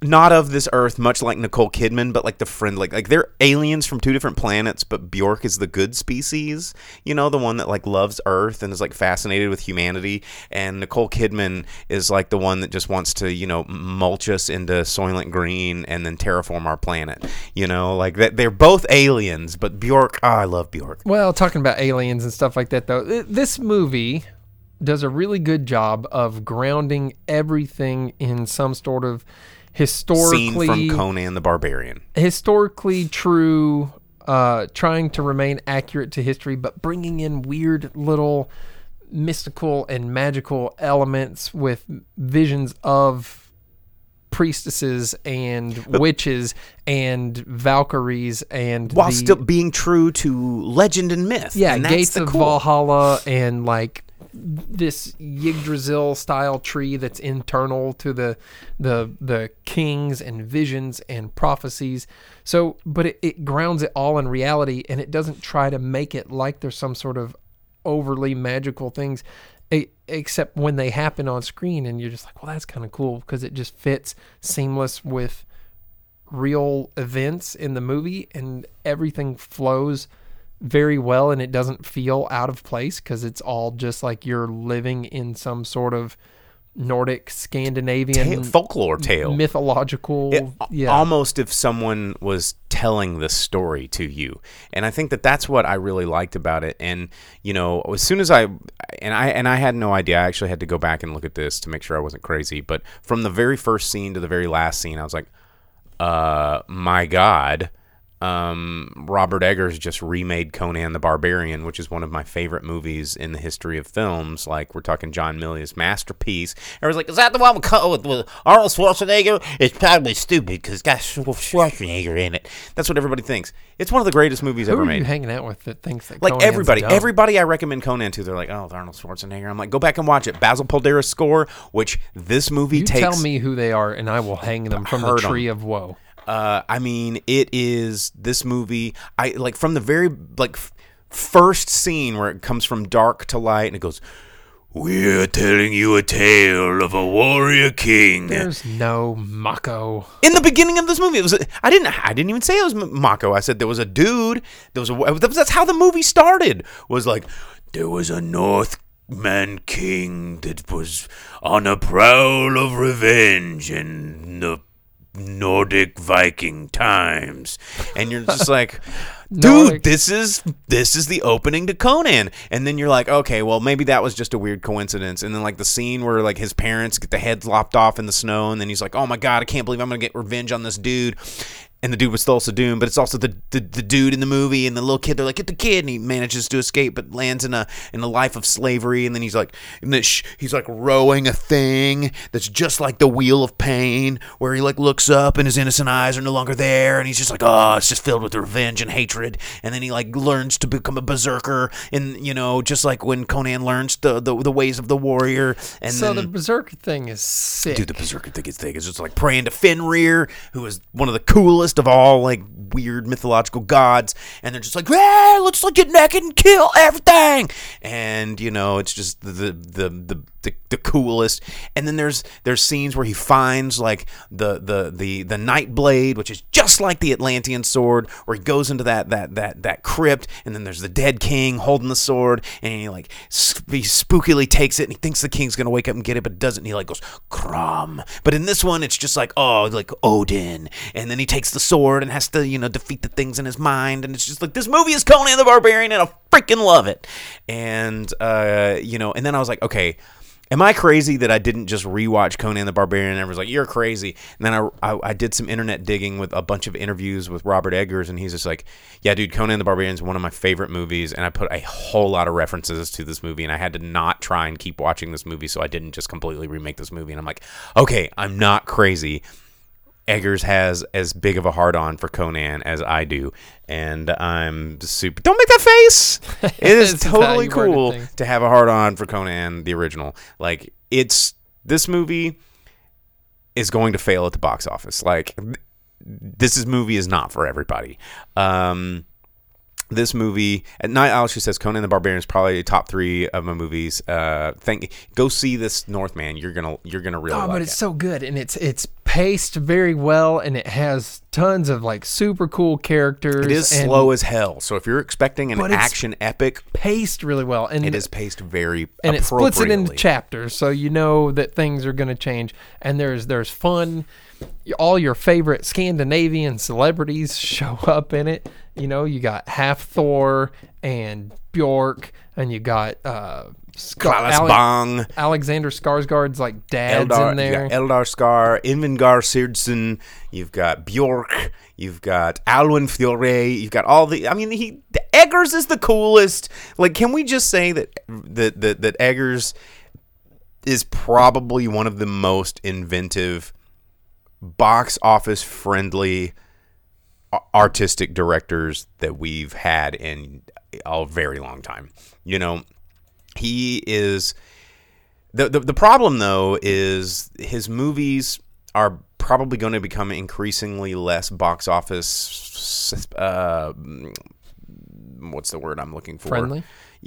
not of this earth, much like Nicole Kidman, but like the friend, like like they're aliens from two different planets. But Bjork is the good species, you know, the one that like loves Earth and is like fascinated with humanity. And Nicole Kidman is like the one that just wants to, you know, mulch us into Soylent Green and then terraform our planet. You know, like that they're both aliens, but Bjork, oh, I love Bjork. Well, talking about aliens and stuff like that, though, this movie does a really good job of grounding everything in some sort of Scene historically from Conan the Barbarian. historically true, uh, trying to remain accurate to history, but bringing in weird little mystical and magical elements with visions of priestesses and witches and valkyries and while the- still being true to legend and myth. yeah, and that's gates the of cool. Valhalla and like this Yggdrasil style tree that's internal to the the the kings and visions and prophecies. So, but it, it grounds it all in reality, and it doesn't try to make it like there's some sort of overly magical things. Except when they happen on screen, and you're just like, well, that's kind of cool because it just fits seamless with real events in the movie and everything flows very well and it doesn't feel out of place because it's all just like you're living in some sort of Nordic Scandinavian folklore tale. mythological It- yeah Almost if someone was telling the story to you. And I think that that's what I really liked about it. And, you know, as soon as I and I and I had no idea. I actually had to go back and look at this to make sure I wasn't crazy, but from the very first scene to the very last scene, I was like, uh, my God, um, Robert Eggers just remade Conan the Barbarian, which is one of my favorite movies in the history of films. Like we're talking John Milius' masterpiece. Everyone's like, "Is that the one with, with, with Arnold Schwarzenegger?" It's probably stupid because it's got Schwarzenegger in it. That's what everybody thinks. It's one of the greatest movies who ever are made you hanging out with that thinks that like Conan's everybody, dumb? everybody I recommend Conan to, they're like, oh, Arnold Schwarzenegger. I'm like, go back and watch it. Basil Poledouris's score, which this movie you takes. tell me who they are and I will hang them from the tree of woe Uh, I mean, it is this movie. I like from the very like f- first scene where it comes from dark to light, and it goes. We're telling you a tale of a warrior king. there's no Mako in the beginning of this movie. It was a, I didn't I didn't even say it was Mako. I said there was a dude. There was a that's how the movie started. Was like there was a Northman king that was on a prowl of revenge and the Nordic Viking times, and you're just like. Dude, Nordic. this is this is the opening to Conan, and then you're like, okay, well maybe that was just a weird coincidence, and then like the scene where like his parents get the heads lopped off in the snow, and then he's like, oh my god, I can't believe I'm gonna get revenge on this dude. And the dude was Thulsa Doom, but it's also the, the the dude in the movie and the little kid. They're like, get the kid, and he manages to escape, but lands in a in a life of slavery. And then he's like, and then sh- he's like rowing a thing that's just like the wheel of pain, where he like looks up and his innocent eyes are no longer there, and he's just like, oh, it's just filled with revenge and hatred. And then he like learns to become a berserker, and you know, just like when Conan learns the the, the ways of the warrior. And So then, the berserker thing is sick. Dude, the berserker thing is thing. It's just like praying to Fenrir, who is one of the coolest of all like weird mythological gods, and they're just like, yeah, let's like get naked and kill everything. And you know, it's just the the the the, the, the coolest. And then there's there's scenes where he finds like the the the the night blade, which is just like the Atlantean sword, where he goes into that that that that crypt, and then there's the dead king holding the sword, and he like sp- he spookily takes it, and he thinks the king's gonna wake up and get it, but doesn't. He like goes Crom. But in this one, it's just like oh, like Odin, and then he takes the sword and has to you know defeat the things in his mind, and it's just like this movie is Conan the Barbarian, and I freaking love it. And uh, you know, and then I was like, okay. Am I crazy that I didn't just rewatch Conan the Barbarian? And everyone's like, "You're crazy." And then I, I I did some internet digging with a bunch of interviews with Robert Eggers, and he's just like, "Yeah, dude, Conan the Barbarian is one of my favorite movies." And I put a whole lot of references to this movie, and I had to not try and keep watching this movie, so I didn't just completely remake this movie. And I'm like, okay, I'm not crazy. Eggers has as big of a heart on for Conan as I do, and I'm super. Don't make that face. It is This is how totally cool to have a heart on for Conan the original. Like it's this movie is going to fail at the box office. Like this is movie is not for everybody. Um, this movie at night owl she says conan the barbarian is probably top three of my movies uh thank go see this northman you're gonna you're gonna really Oh, like but it it's so good, and it's it's paced very well, and it has tons of like super cool characters. it is and slow as hell so if you're expecting an action epic paced really well, and it is paced very and it splits it into chapters, so you know that things are going to change. And there's there's fun. All your favorite Scandinavian celebrities show up in it. You know, you got Hafthor and Bjork, and you got uh, Claes Ale- Bang, Alexander Skarsgård's like dad's Eldar, in there. You've got Eldar Skar, Ingvar Sigurdsson, you've got Bjork, you've got Olwen Fouéré, you've got all the. I mean, he Eggers is the coolest. Like, can we just say that that that, that Eggers is probably one of the most inventive, box office friendly artistic directors that we've had in a very long time. You know, he is the, the the problem though is his movies are probably going to become increasingly less box office uh, what's the word I'm looking for Friendly?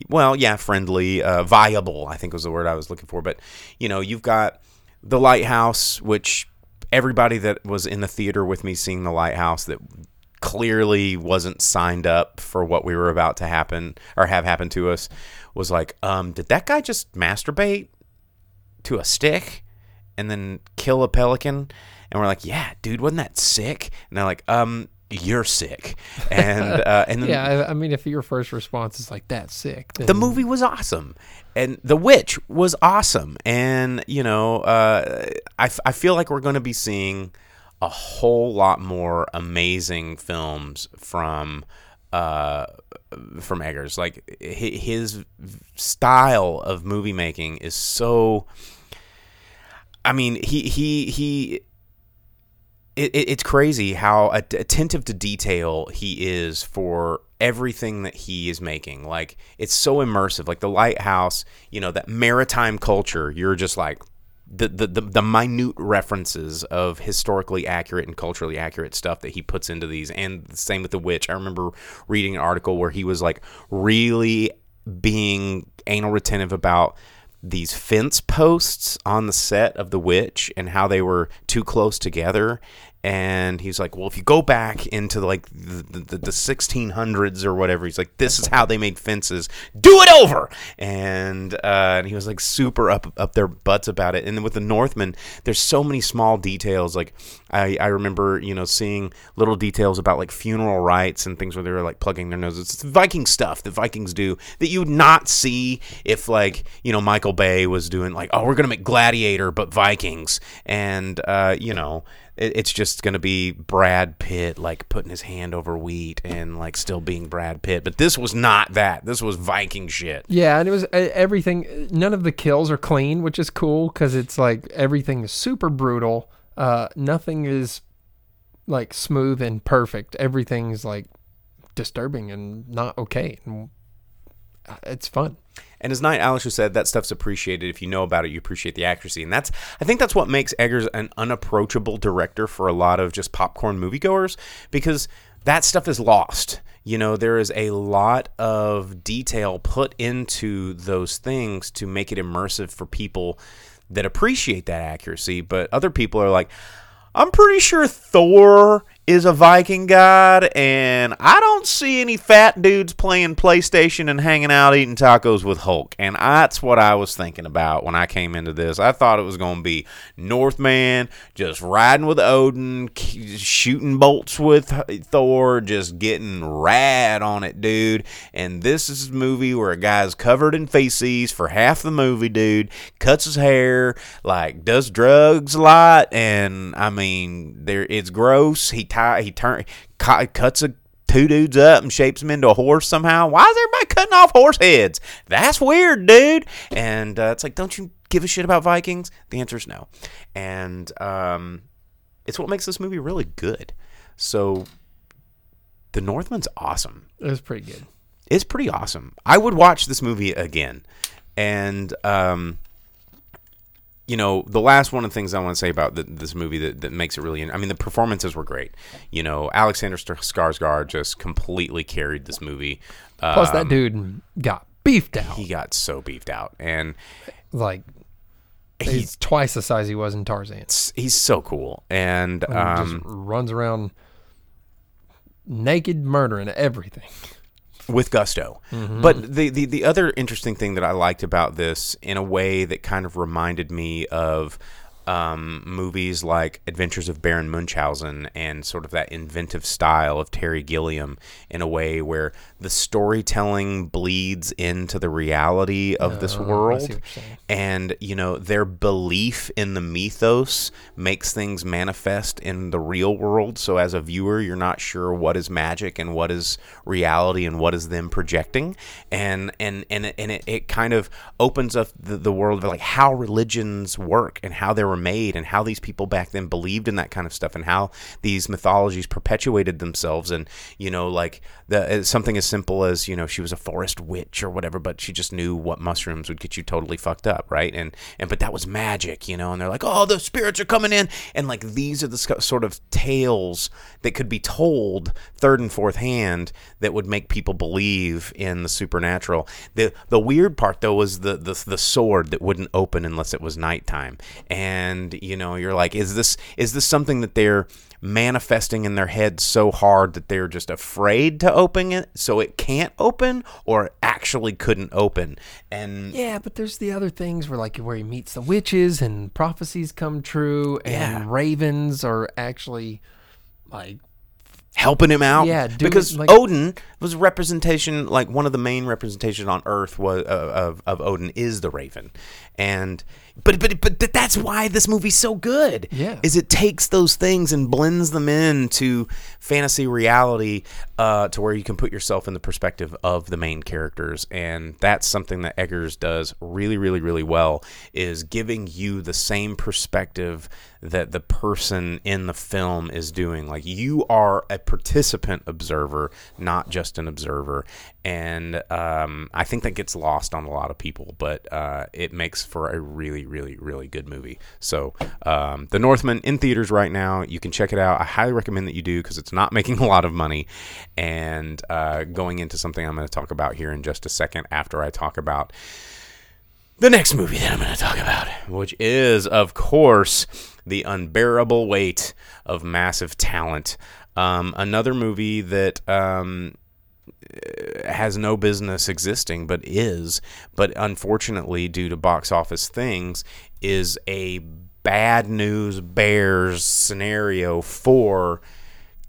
well yeah friendly uh, viable I think was the word I was looking for but you know you've got the lighthouse which everybody that was in the theater with me seeing the lighthouse that clearly wasn't signed up for what we were about to happen or have happened to us was like um did that guy just masturbate to a stick and then kill a pelican? And we're like yeah dude wasn't that sick? And they're like um you're sick. And uh and then yeah, I, mean, if your first response is like that's sick, then the movie was awesome. And the witch was awesome. And you know uh, I, I feel like we're going to be seeing a whole lot more amazing films from uh, from Eggers like his style of movie making is so I mean he he he it, it, it's crazy how attentive to detail he is for everything that he is making. Like it's so immersive. Like the lighthouse, you know, that maritime culture. You're just like the the the, the minute references of historically accurate and culturally accurate stuff that he puts into these. And the same with the witch. I remember reading an article where he was like really being anal retentive about these fence posts on the set of The Witch and how they were too close together. And he's like, well, if you go back into like the, the, the 1600s or whatever, he's like, this is how they made fences. Do it over. And uh, and he was like super up up their butts about it. And with the Northmen, there's so many small details. Like I, I remember, you know, seeing little details about like funeral rites and things where they were like plugging their noses. It's Viking stuff that Vikings do that you would not see if like, you know, Michael Bay was doing like, oh, we're to make Gladiator, but Vikings. And, uh, you know, it's just going to be Brad Pitt like putting his hand over wheat and like still being Brad Pitt. But this was not that. This was Viking shit. Yeah, and it was everything. None of the kills are clean, which is cool because it's like everything is super brutal. Uh, nothing is like smooth and perfect. Everything's like disturbing and not okay. Uh, it's fun. And as Night Owl she said, that stuff's appreciated. If you know about it, you appreciate the accuracy. And that's, I think that's what makes Eggers an unapproachable director for a lot of just popcorn moviegoers because that stuff is lost. You know, there is a lot of detail put into those things to make it immersive for people that appreciate that accuracy. But other people are like, I'm pretty sure Thor is a Viking god, and I don't see any fat dudes playing PlayStation and hanging out eating tacos with Hulk. And that's what I was thinking about when I came into this. I thought it was going to be Northman just riding with Odin, shooting bolts with Thor, just getting rad on it, dude. And this is a movie where a guy's covered in feces for half the movie, dude, cuts his hair, like does drugs a lot, and I mean, there it's gross. He tie he turn cu- cuts a two dudes up and shapes them into a horse somehow. Why is everybody cutting off horse heads? That's weird, dude. And uh, it's like, don't you give a shit about Vikings? The answer is no. And um, it's what makes this movie really good. So, The Northman's awesome. It was pretty good. It's pretty awesome. I would watch this movie again. And um, you know, the last one of the things I want to say about the, this movie that, that makes it really, I mean, the performances were great. You know, Alexander Skarsgård just completely carried this movie. Plus, that Um, dude got beefed out. he got so beefed out, and like he's he's twice the size he was in Tarzan. he's so cool. And And um, just runs around naked, murdering everything. With gusto. Mm-hmm. But the, the the other interesting thing that I liked about this, in a way that kind of reminded me of um, movies like Adventures of Baron Munchausen and sort of that inventive style of Terry Gilliam, in a way where the storytelling bleeds into the reality of this Oh, world, what you're saying. and you know their belief in the mythos makes things manifest in the real world. So as a viewer you're not sure what is magic and what is reality and what is them projecting. And and and, and it, it kind of opens up the, the world of like how religions work and how they were made and how these people back then believed in that kind of stuff and how these mythologies perpetuated themselves. And you know like the uh, something as simple as you know she was a forest witch or whatever but she just knew what mushrooms would get you totally fucked up right? And and but that was magic you know? And they're like oh the spirits are coming in. And like these are the sort of tales that could be told third and fourth hand that would make people believe in the supernatural. The the weird part though was the the, the sword that wouldn't open unless it was nighttime. And you know you're like is this is this something that they're manifesting in their head so hard that they're just afraid to open it so it can't open or actually couldn't open and Yeah, but there's the other things where like where he meets the witches and prophecies come true and Yeah. ravens are actually like helping him out. Yeah, doing- because like- Odin was a representation, like one of the main representations on Earth was uh, of of Odin is the Raven, and but but but that's why this movie's so good. Yeah. is it takes those things and blends them into fantasy reality uh, to where you can put yourself in the perspective of the main characters, and that's something that Eggers does really really really well. Is giving you the same perspective that the person in the film is doing. Like you are a participant observer, not just an observer. And um, I think that gets lost on a lot of people, but uh, it makes for a really, really, really good movie. So, um, The Northman in theaters right now. You can check it out. I highly recommend that you do because it's not making a lot of money. And uh, going into something I'm going to talk about here in just a second after I talk about the next movie that I'm going to talk about, which is, of course, The Unbearable Weight of Massive Talent. Um, another movie that um, has no business existing, but is, but unfortunately, due to box office things, is a bad news bears scenario for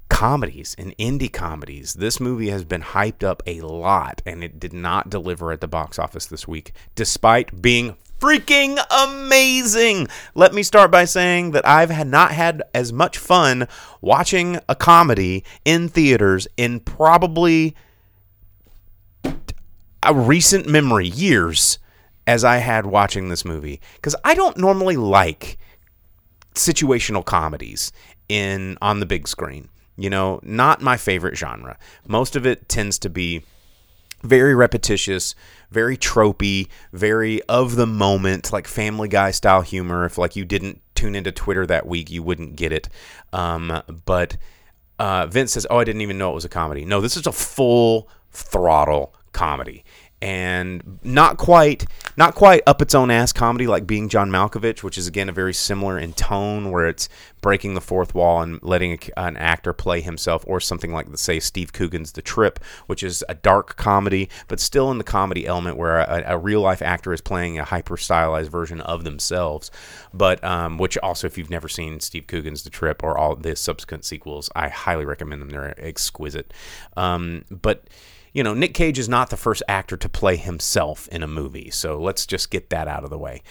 comedies and indie comedies. This movie has been hyped up a lot and it did not deliver at the box office this week, despite being freaking amazing. Let me start by saying that I've had not had as much fun watching a comedy in theaters in probably a recent memory, years, as I had watching this movie. Because I don't normally like situational comedies in on the big screen. You know, not my favorite genre. Most of it tends to be very repetitious, very tropey, very of the moment, like Family Guy style humor. If like you didn't tune into Twitter that week, you wouldn't get it. Um, but uh, Vince says, "Oh, I didn't even know it was a comedy." No, this is a full throttle comedy and not quite not quite up its own ass comedy like being John Malkovich, which is again a very similar in tone where it's breaking the fourth wall and letting a, an actor play himself, or something like say Steve Coogan's The Trip, which is a dark comedy, but still in the comedy element where a, a real life actor is playing a hyper stylized version of themselves. But um, which also, if you've never seen Steve Coogan's The Trip or all the subsequent sequels, I highly recommend them. They're exquisite. Um, but you know, Nick Cage is not the first actor to play himself in a movie. So let's just get that out of the way.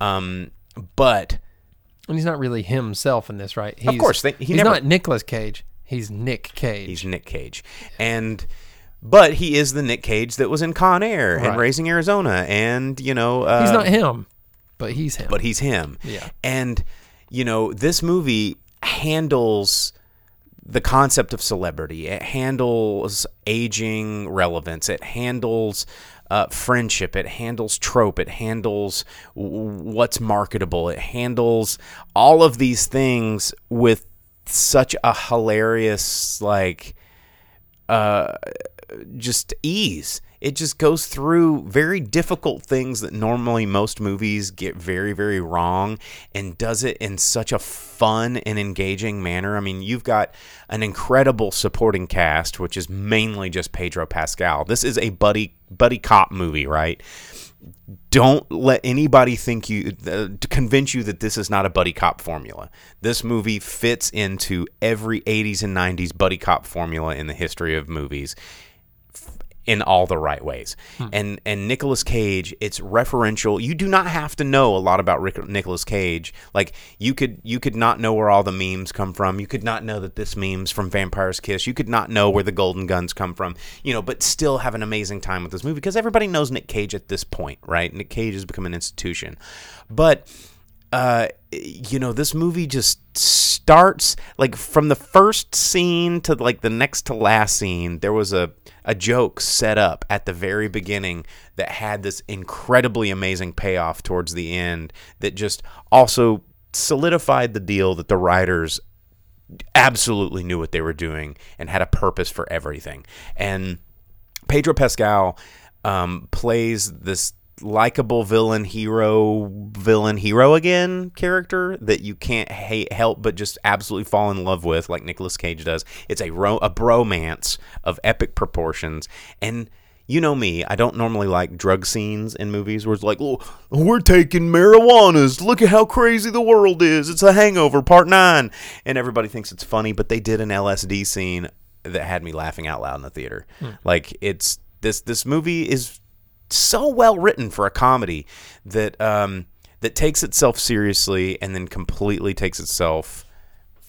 Um, but And he's not really himself in this, right? He's, Of course, they- he he's never- not Nicolas Cage. He's Nick Cage. he's Nick Cage, and but he is the Nick Cage that was in Con Air and Raising Arizona, and you know, uh, He's not him, but he's him. but he's him. Yeah. And you know, this movie handles the concept of celebrity. It handles aging relevance. It handles uh, friendship. It handles trope. It handles what's marketable. It handles all of these things with such a hilarious like uh, just ease. It just goes through very difficult things that normally most movies get very, very wrong and does it in such a fun and engaging manner. I mean, you've got an incredible supporting cast, which is mainly just Pedro Pascal. This is a buddy buddy cop movie, right? don't let anybody think you uh, convince you that this is not a buddy cop formula. This movie fits into every 80s and 90s buddy cop formula in the history of movies in all the right ways. And and Nicolas Cage, it's referential. You do not have to know a lot about Rick, Nicolas Cage. Like you could you could not know where all the memes come from. You could not know that this meme's from Vampire's Kiss. You could not know where the Golden Guns come from. You know, but still have an amazing time with this movie because everybody knows Nick Cage at this point, right? Nick Cage has become an institution. But uh, you know, this movie just starts like from the first scene to like the next to last scene. There was a a joke set up at the very beginning that had this incredibly amazing payoff towards the end that just also solidified the deal that the writers absolutely knew what they were doing and had a purpose for everything. And Pedro Pascal um, plays this likable villain hero villain hero again character that you can't hate help but just absolutely fall in love with like Nicolas Cage does it's a ro- a bromance of epic proportions and you know me, I don't normally like drug scenes in movies where it's like, oh, we're taking marijuanas. Look at how crazy the world is. It's a hangover, part nine. And everybody thinks it's funny, but they did an LSD scene that had me laughing out loud in the theater. Hmm. Like it's this this movie is so well written for a comedy that um that takes itself seriously and then completely takes itself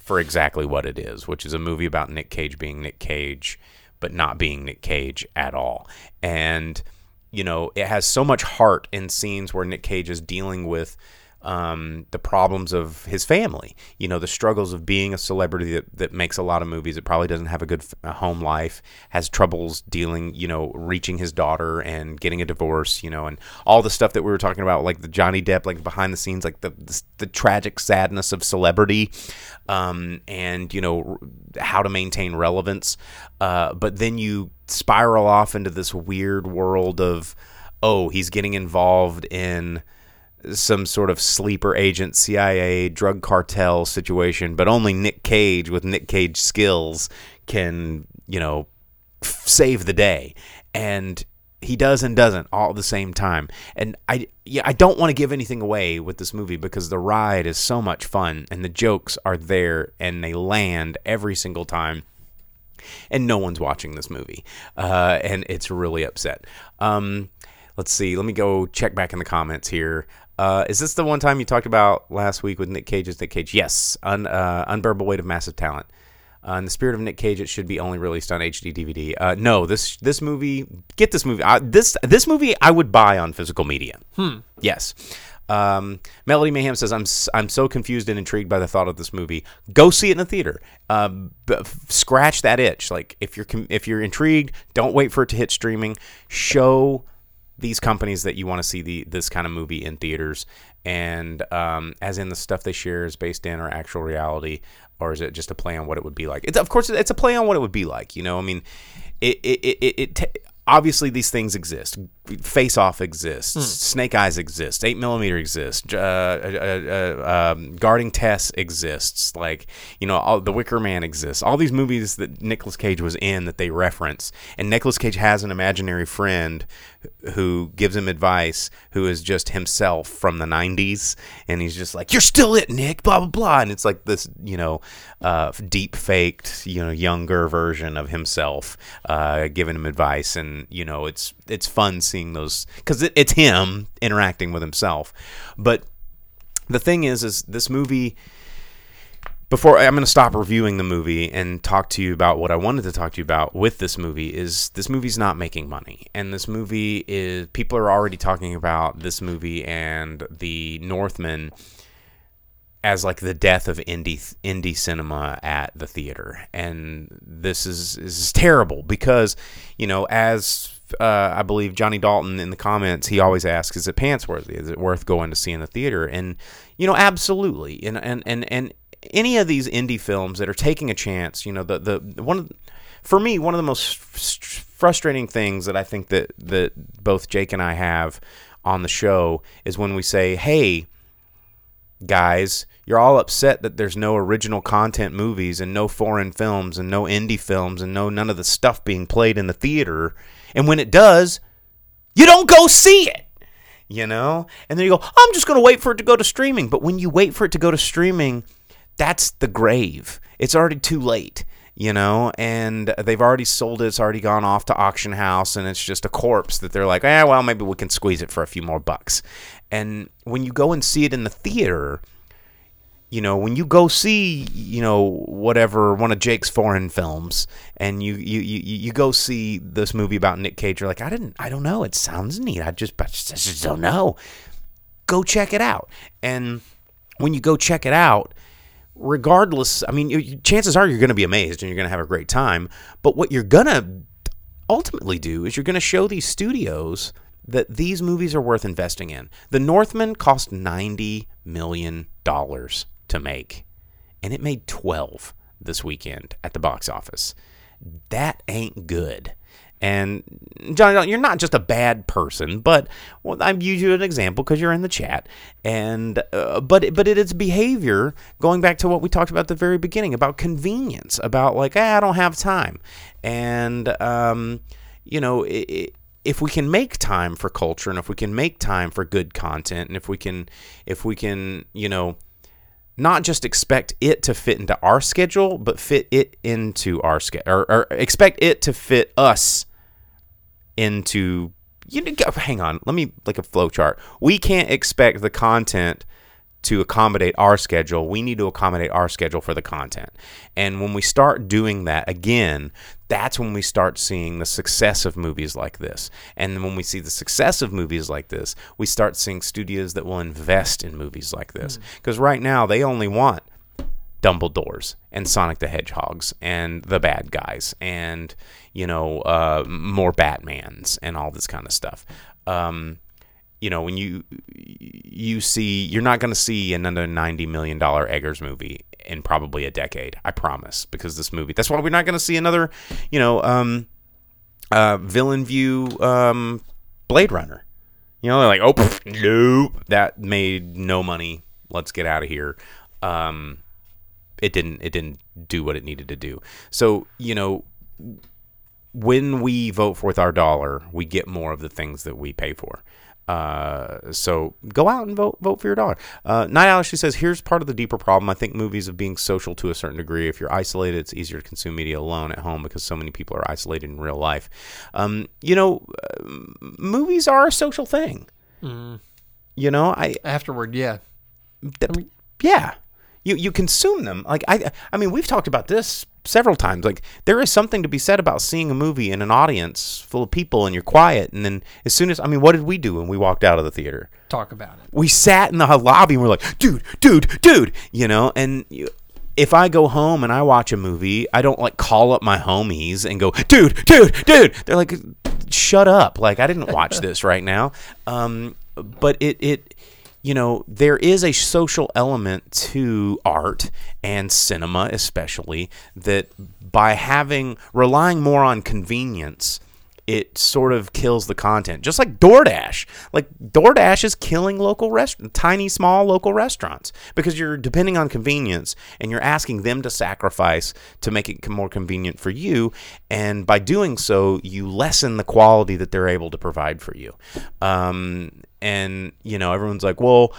for exactly what it is, which is a movie about Nick Cage being Nick Cage, but not being Nick Cage at all. And, you know, it has so much heart in scenes where Nick Cage is dealing with um, the problems of his family, you know, the struggles of being a celebrity that, that makes a lot of movies. It probably doesn't have a good home life, has troubles dealing, you know, reaching his daughter and getting a divorce, you know, and all the stuff that we were talking about, like the Johnny Depp, like behind the scenes, like the, the, the tragic sadness of celebrity um, and, you know, r- how to maintain relevance. Uh, but then you spiral off into this weird world of, oh, he's getting involved in some sort of sleeper agent CIA drug cartel situation, but only Nick Cage with Nick Cage skills can, you know, save the day. And he does and doesn't all at the same time. And I yeah, I don't want to give anything away with this movie because the ride is so much fun and the jokes are there and they land every single time and no one's watching this movie, uh, and it's really upset. Um, let's see. Let me go check back in the comments here. Uh, is this the one time you talked about last week with Nick Cage? Is Nick Cage? Yes. Un, uh, unbearable weight of massive talent. Uh, in the spirit of Nick Cage, it should be only released on HD DVD. Uh, no, this this movie, get this movie. This this movie, I would buy on physical media. Hmm. Yes. Um, Melody Mayhem says, "I'm I'm so confused and intrigued by the thought of this movie. Go see it in the theater. Um, b- scratch that itch. Like if you're com- if you're intrigued, don't wait for it to hit streaming. Show these companies that you want to see the this kind of movie in theaters, and um, as in the stuff they share is based in or actual reality, or is it just a play on what it would be like? It's of course it's a play on what it would be like. You know, I mean, it it it, it, ta- obviously these things exist. Face Off exists. Snake Eyes exists. Eight Millimeter exists. Uh, uh, uh, um, Guarding Tess exists. Like you know, all, The Wicker Man exists. All these movies that Nicolas Cage was in that they reference, and Nicolas Cage has an imaginary friend who gives him advice, who is just himself from the '90s, and he's just like, "You're still it, Nick." Blah blah blah, and it's like this, you know, uh, deep faked, you know, younger version of himself, uh, giving him advice, and you know, it's it's fun seeing those because it, it's him interacting with himself. But the thing is, is this movie. Before I'm going to stop reviewing the movie and talk to you about what I wanted to talk to you about with this movie is this movie's not making money, and this movie is people are already talking about this movie and the Northman as like the death of indie indie cinema at the theater, and this is is terrible because you know as uh, I believe Johnny Dalton in the comments he always asks, "Is it pants worthy? Is it worth going to see in the theater?" And you know, absolutely. And and and and any of these indie films that are taking a chance, you know, the the one for me one of the most frustrating things that I think that that both Jake and I have on the show is when we say, "Hey." guys, you're all upset that there's no original content movies and no foreign films and no indie films and no none of the stuff being played in the theater. And when it does, you don't go see it. You know? And then you go, I'm just going to wait for it to go to streaming. But when you wait for it to go to streaming, that's the grave. It's already too late. You know, and they've already sold it. It's already gone off to auction house, and it's just a corpse that they're like, eh, well, maybe we can squeeze it for a few more bucks. And when you go and see it in the theater, you know, when you go see, you know, whatever one of Jake's foreign films, and you you you, you go see this movie about Nick Cage, you're like, I didn't, I don't know. It sounds neat. I just, I just, I just don't know. Go check it out. And when you go check it out, regardless, I mean, chances are you're going to be amazed and you're going to have a great time. But what you're going to ultimately do is you're going to show these studios that these movies are worth investing in. The Northman cost 90 million dollars to make and it made 12 this weekend at the box office. That ain't good. And John, you're not just a bad person, but well, I'm using an example because you're in the chat. And uh, but but it is behavior going back to what we talked about at the very beginning about convenience, about like eh, I don't have time, and um, you know i i if we can make time for culture and if we can make time for good content and if we can if we can you know not just expect it to fit into our schedule, but fit it into our schedule, or, or expect it to fit us into. You know, hang on, let me like a flow chart. We can't expect the content to accommodate our schedule. We need to accommodate our schedule for the content. And when we start doing that again, that's when we start seeing the success of movies like this. And when we see the success of movies like this, we start seeing studios that will invest in movies like this. Because right now, they only want Dumbledores and Sonic the Hedgehogs and the bad guys and you know uh, more Batmans and all this kind of stuff. Um, you know when you you see you're not going to see another 90 million dollar Eggers movie in probably a decade. I promise because this movie. That's why we're not going to see another you know um, uh, Villeneuve um, Blade Runner. You know, they're like, oh, pff, nope, that made no money. Let's get out of here. Um, it didn't. It didn't do what it needed to do. So you know, when we vote with our dollar, we get more of the things that we pay for. Uh, so go out and vote vote for your dollar. Uh, Night Owl, she says, here's part of the deeper problem. I think movies of being social to a certain degree. If you're isolated, it's easier to consume media alone at home because so many people are isolated in real life. Um, you know, uh, movies are a social thing. You know, I Afterward, yeah. th- yeah you you consume them like i i mean we've talked about this several times like there is something to be said about seeing a movie in an audience full of people and you're quiet and then as soon as i mean what did we do when we walked out of the theater Talk about it. we sat in the lobby and we're like dude dude dude you know and you, if I go home and I watch a movie, I don't like call up my homies and go, dude, dude, dude. They're like, shut up. Like, I didn't watch this right now. Um, but it, it, you know, there is a social element to art and cinema, especially, that by having, relying more on convenience, it sort of kills the content. Just like DoorDash. Like DoorDash is killing local rest tiny small local restaurants because you're depending on convenience and you're asking them to sacrifice to make it more convenient for you and by doing so you lessen the quality that they're able to provide for you. Um, and you know everyone's like, "Well,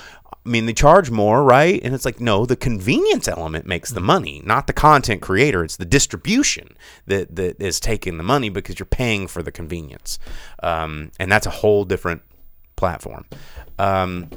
I mean, they charge more, right? And it's like, no, the convenience element makes the money, not the content creator. It's the distribution that, that is taking the money because you're paying for the convenience. Um, and that's a whole different platform. Um,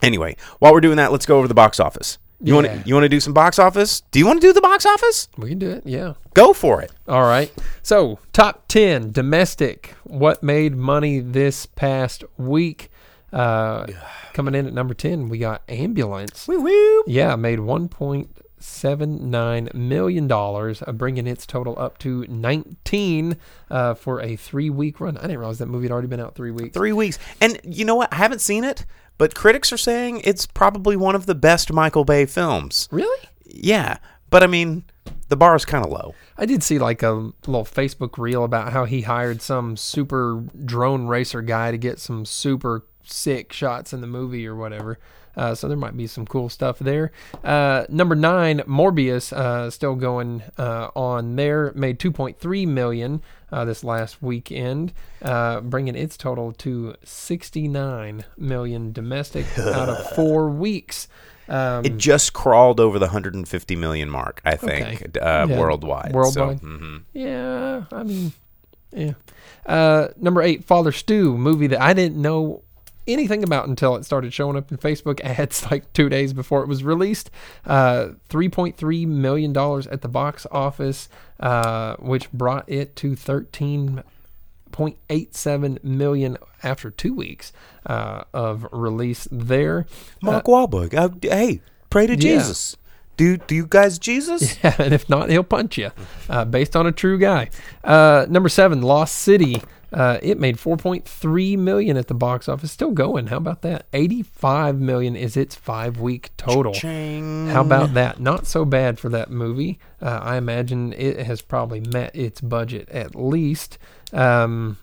anyway, while we're doing that, let's go over the box office. You Yeah. want to you want to do some box office? Do you want to do the box office? We can do it. Yeah. Go for it. All right. So, top 10 domestic. What made money this past week? Uh, coming in at number 10, we got Ambulance. Woo woo. Yeah, made $1.79 million, uh, bringing its total up to 19 uh, for a three week run. I didn't realize that movie had already been out three weeks. Three weeks. And you know what? I haven't seen it, but critics are saying it's probably one of the best Michael Bay films. Really? Yeah, but I mean, the bar is kind of low. I did see like a little Facebook reel about how he hired some super drone racer guy to get some super sick shots in the movie or whatever. Uh, so there might be some cool stuff there. Uh, number nine, Morbius, uh, still going uh, on there. Made 2.3 million uh, this last weekend, uh, bringing its total to 69 million domestic out of four weeks. Um, It just crawled over the 150 million mark, I think, Okay. uh, Yeah, worldwide. worldwide. So, mhm. Yeah, I mean, yeah. Uh, number eight, Father Stew, movie that I didn't know anything about until it started showing up in Facebook ads like two days before it was released. Uh, $3.3 million at the box office, uh, which brought it to 13.87 million after two weeks uh, of release there. Mark Wahlberg. Uh, hey, pray to Yeah. Jesus. Do do you guys Jesus? Yeah, and if not, he'll punch you. Uh, based on a true guy. Uh, number seven, Lost City. Uh, it made 4.3 million at the box office. Still going. How about that? 85 million is its five-week total. Ching. How about that? Not so bad for that movie. Uh, I imagine it has probably met its budget at least. Um,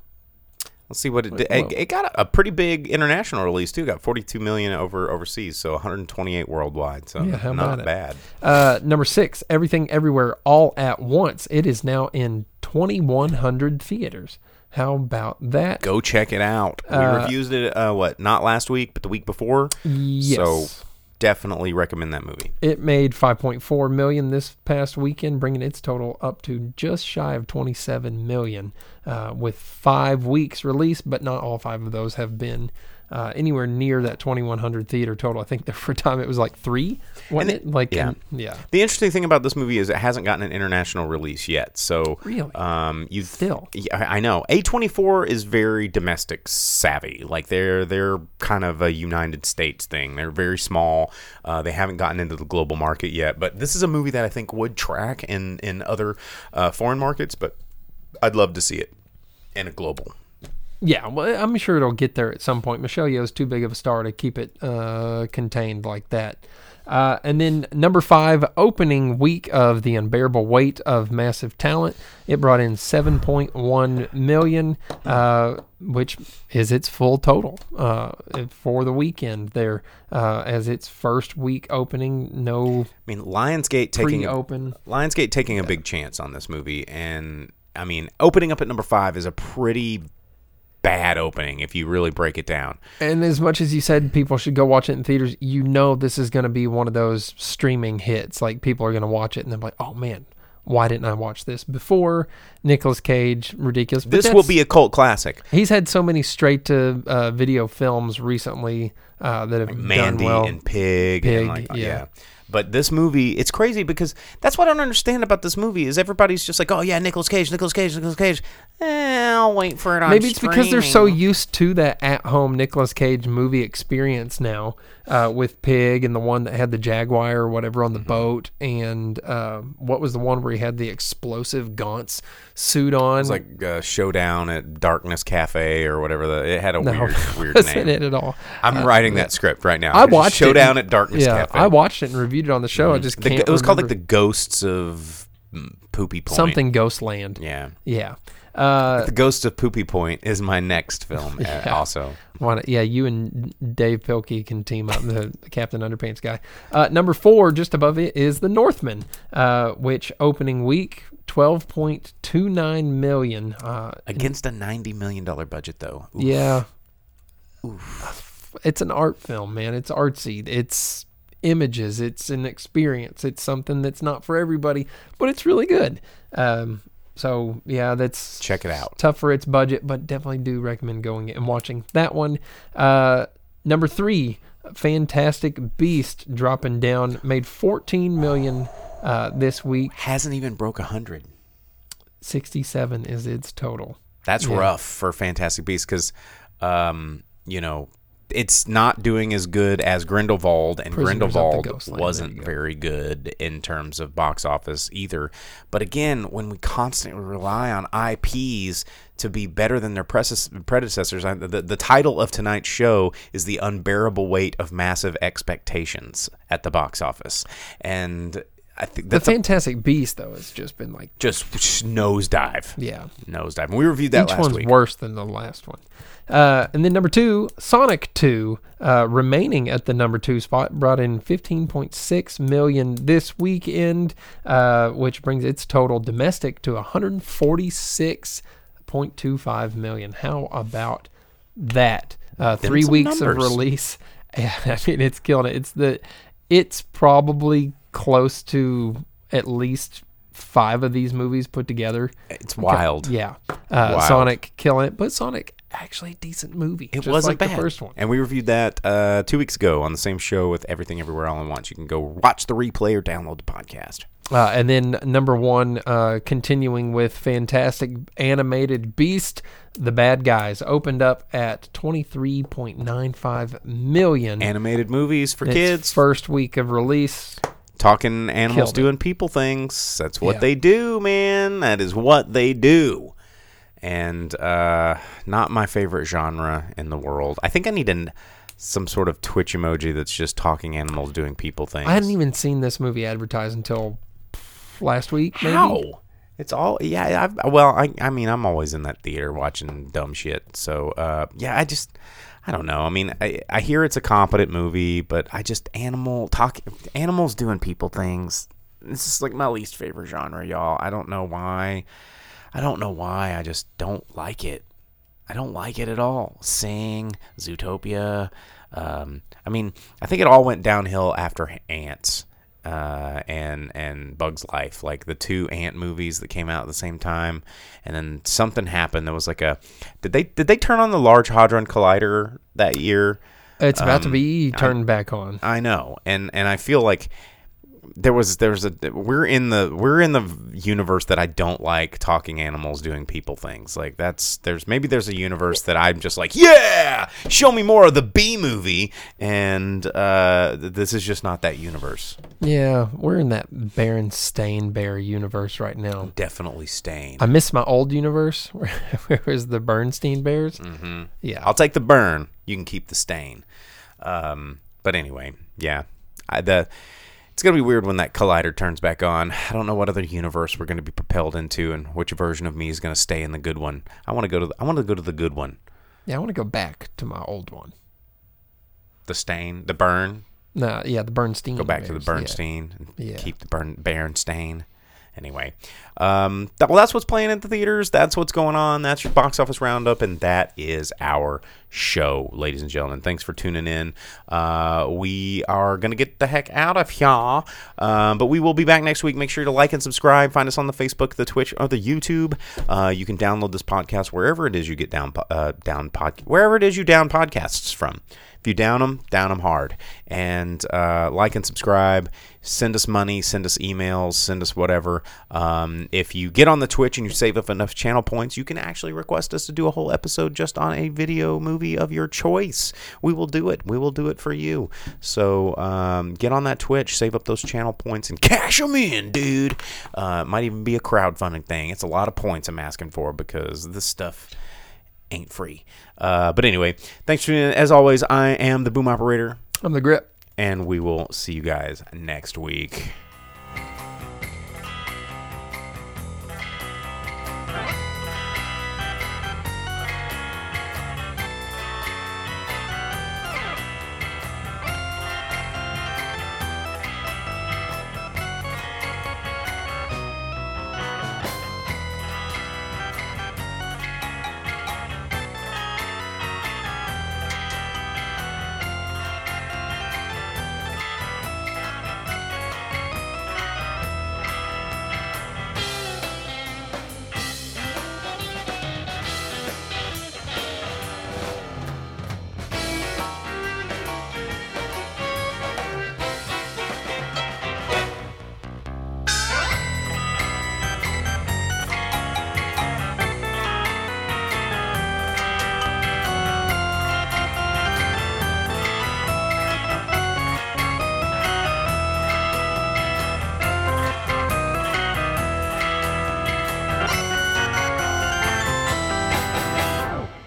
Let's see what it did. Whoa. It, it got a, a pretty big international release too. Got 42 million over overseas, so 128 worldwide. So Yeah, not bad. Uh, number six, Everything Everywhere All at Once. It is now in 2,100 theaters. How about that? Go check it out. We Uh, reviewed it. Uh, what? Not last week, but the week before. Yes. So definitely recommend that movie. It made 5.4 million this past weekend, bringing its total up to just shy of 27 million, uh, with five weeks released. But not all five of those have been uh, anywhere near that 2100 theater total. I think there for a time it was like three, wasn't And it? Like yeah. in- yeah. The interesting thing about this movie is it hasn't gotten an international release yet. So Really? um, you Still. yeah, I I know. A24 is very domestic savvy. Like they're they're kind of a United States thing. They're very small. Uh, they haven't gotten into the global market yet. But this is a movie that I think would track in in other uh, foreign markets. But I'd love to see it in a global. Yeah, well, I'm sure it'll get there at some point. Michelle Yeoh's too big of a star to keep it uh, contained like that. Uh, and then number five, opening week of the unbearable weight of massive talent. It brought in 7.1 million, uh, which is its full total uh, for the weekend there uh, as its first week opening. No I mean, Lionsgate taking pre-open. Lionsgate taking a big chance on this movie, and I mean, opening up at number five is a pretty bad opening if you really break it down. And as much as you said people should go watch it in theaters, you know this is going to be one of those streaming hits. Like people are going to watch it and they're like, "Oh man, why didn't I watch this before?" Nicolas Cage, ridiculous. But This will be a cult classic. He's had so many straight to uh, video films recently uh, that have Mandy done well. and Pig, Pig, and like yeah. yeah. But this movie, it's crazy because that's what I don't understand about this movie is everybody's just like, oh yeah, Nicolas Cage, Nicolas Cage, Nicolas Cage. Eh, I'll wait for it on. Maybe it's because they're so used to that at-home Nicolas Cage movie experience now, uh, with Pig and the one that had the Jaguar or whatever on the Mm-hmm. boat, and uh, what was the one where he had the explosive Gaunt's suit on? It was like uh, Showdown at Darkness Cafe or whatever. The, it had a no, weird, weird wasn't name. it at all? I'm writing that script right now. I watched it Showdown and- at Darkness yeah, Cafe. I watched it and reviewed it on the show. I just The- can't. it was called like the. Ghosts of mm, Poopy Point. something Ghostland. Yeah. Yeah. Uh, The Ghost of Poopy Point is my next film. uh, Yeah. Also, Wanna, yeah, you and Dav Pilkey can team up, the, the Captain Underpants guy. Uh, number four, just above it, is The Northman, uh, which opening week, 12.29 million. Uh, against a ninety million dollar budget, though. Oof. yeah. It's an art film, man. It's artsy. It's images. It's an experience. It's something that's not for everybody, but it's really good. Um, so, yeah, that's Check it out. tough for its budget, but definitely do recommend going and watching that one. Uh, number three, Fantastic Beast dropping down, made 14 million uh, this week. Hasn't even broke a hundred. 67 is its total. That's Yeah. rough for Fantastic Beast because, um, you know, it's not doing as good as Grindelwald, and Prisoners Grindelwald wasn't go. very good in terms of box office either. But again, when we constantly rely on IPs to be better than their predecessors, the, the title of tonight's show is The Unbearable Weight of Massive Expectations at the box office. And I think The that's a, Fantastic Beast, though, has just been like, just nosedive. yeah. Nosedive. And we reviewed that Each last one's week. worse than the last one. Uh, and then number two, Sonic 2, uh, remaining at the number two spot, brought in 15.6 million this weekend, uh, which brings its total domestic to 146.25 million. How about that? Uh, three weeks numbers. of release. I mean it's killing it. It's the, it's probably close to at least five of these movies put together. It's wild. Yeah. Uh, Wild. Sonic killing it, but Sonic actually a decent movie. It wasn't like bad. the first one. And we reviewed that uh, two weeks ago on the same show with Everything Everywhere All at Once. You can go watch the replay or download the podcast. Uh, and then number one, uh, continuing with fantastic animated Beast, The Bad Guys opened up at twenty three point nine five million. Animated movies for kids, First week of release. Talking animals Killed it. doing people things. That's what Yeah. they do, man. That is what they do. And uh, not my favorite genre in the world. I think I need an, some sort of Twitch emoji that's just talking animals doing people things. I hadn't even seen this movie advertised until last week. Maybe. How? It's all yeah. I've, well, I I mean, I'm always in that theater watching dumb shit. So uh, yeah, I just I don't know. I mean, I I hear it's a competent movie, but I just animal talk animals doing people things. This is like my least favorite genre, y'all. I don't know why. I don't know why. I just don't like it. I don't like it at all. Sing, Zootopia. Um, I mean, I think it all went downhill after Ants uh, and and Bugs Life, like the two Ant movies that came out at the same time. And then something happened. There was like a did they did they turn on the Large Hadron Collider that year? It's about to Um, be turned back on. I know, and and I feel like there was there's a we're in the we're in the universe that I don't like talking animals doing people things like that's there's maybe there's a universe that I'm just like yeah show me more of the B movie and uh, th- this is just not that universe Yeah, we're in that Berenstain Bear universe right now. definitely Stain. I miss my old universe where, where was the Bernstein Bears. Mm-hmm. Yeah, I'll take the burn you can keep the stain um, but anyway yeah I, the it's gonna be weird when that collider turns back on. I don't know what other universe we're gonna be propelled into, and which version of me is gonna stay in the good one. I want to go to. The, I want to go to the good one. yeah. I want to go back to my old one. The stain, the burn. No, yeah, the Bernstein. Go back to the yeah. Bernstein. and Yeah. Keep the burn Berenstain, Anyway, um, that, well, that's what's playing at the theaters. That's what's going on. That's your box office roundup, and that is our show, ladies and gentlemen. Thanks for tuning in. Uh, we are going to get the heck out of here, um, but we will be back next week. Make sure to like and subscribe. Find us on the Facebook, the Twitch, or the YouTube. Uh, you can download this podcast wherever it is you get down, uh, down pod, wherever it is you down podcasts from. You down them, down them hard. And uh, like and subscribe. Send us money, send us emails, send us whatever. Um, if you get on the Twitch and you save up enough channel points, you can actually request us to do a whole episode just on a video movie of your choice. We will do it. We will do it for you. So um, get on that Twitch, save up those channel points, and cash them in, dude. Uh, might even be a crowdfunding thing. It's a lot of points I'm asking for because this stuff ain't free. Uh, but anyway, thanks for tuning in. As always, I am the boom operator. I'm the grip. And we will see you guys next week.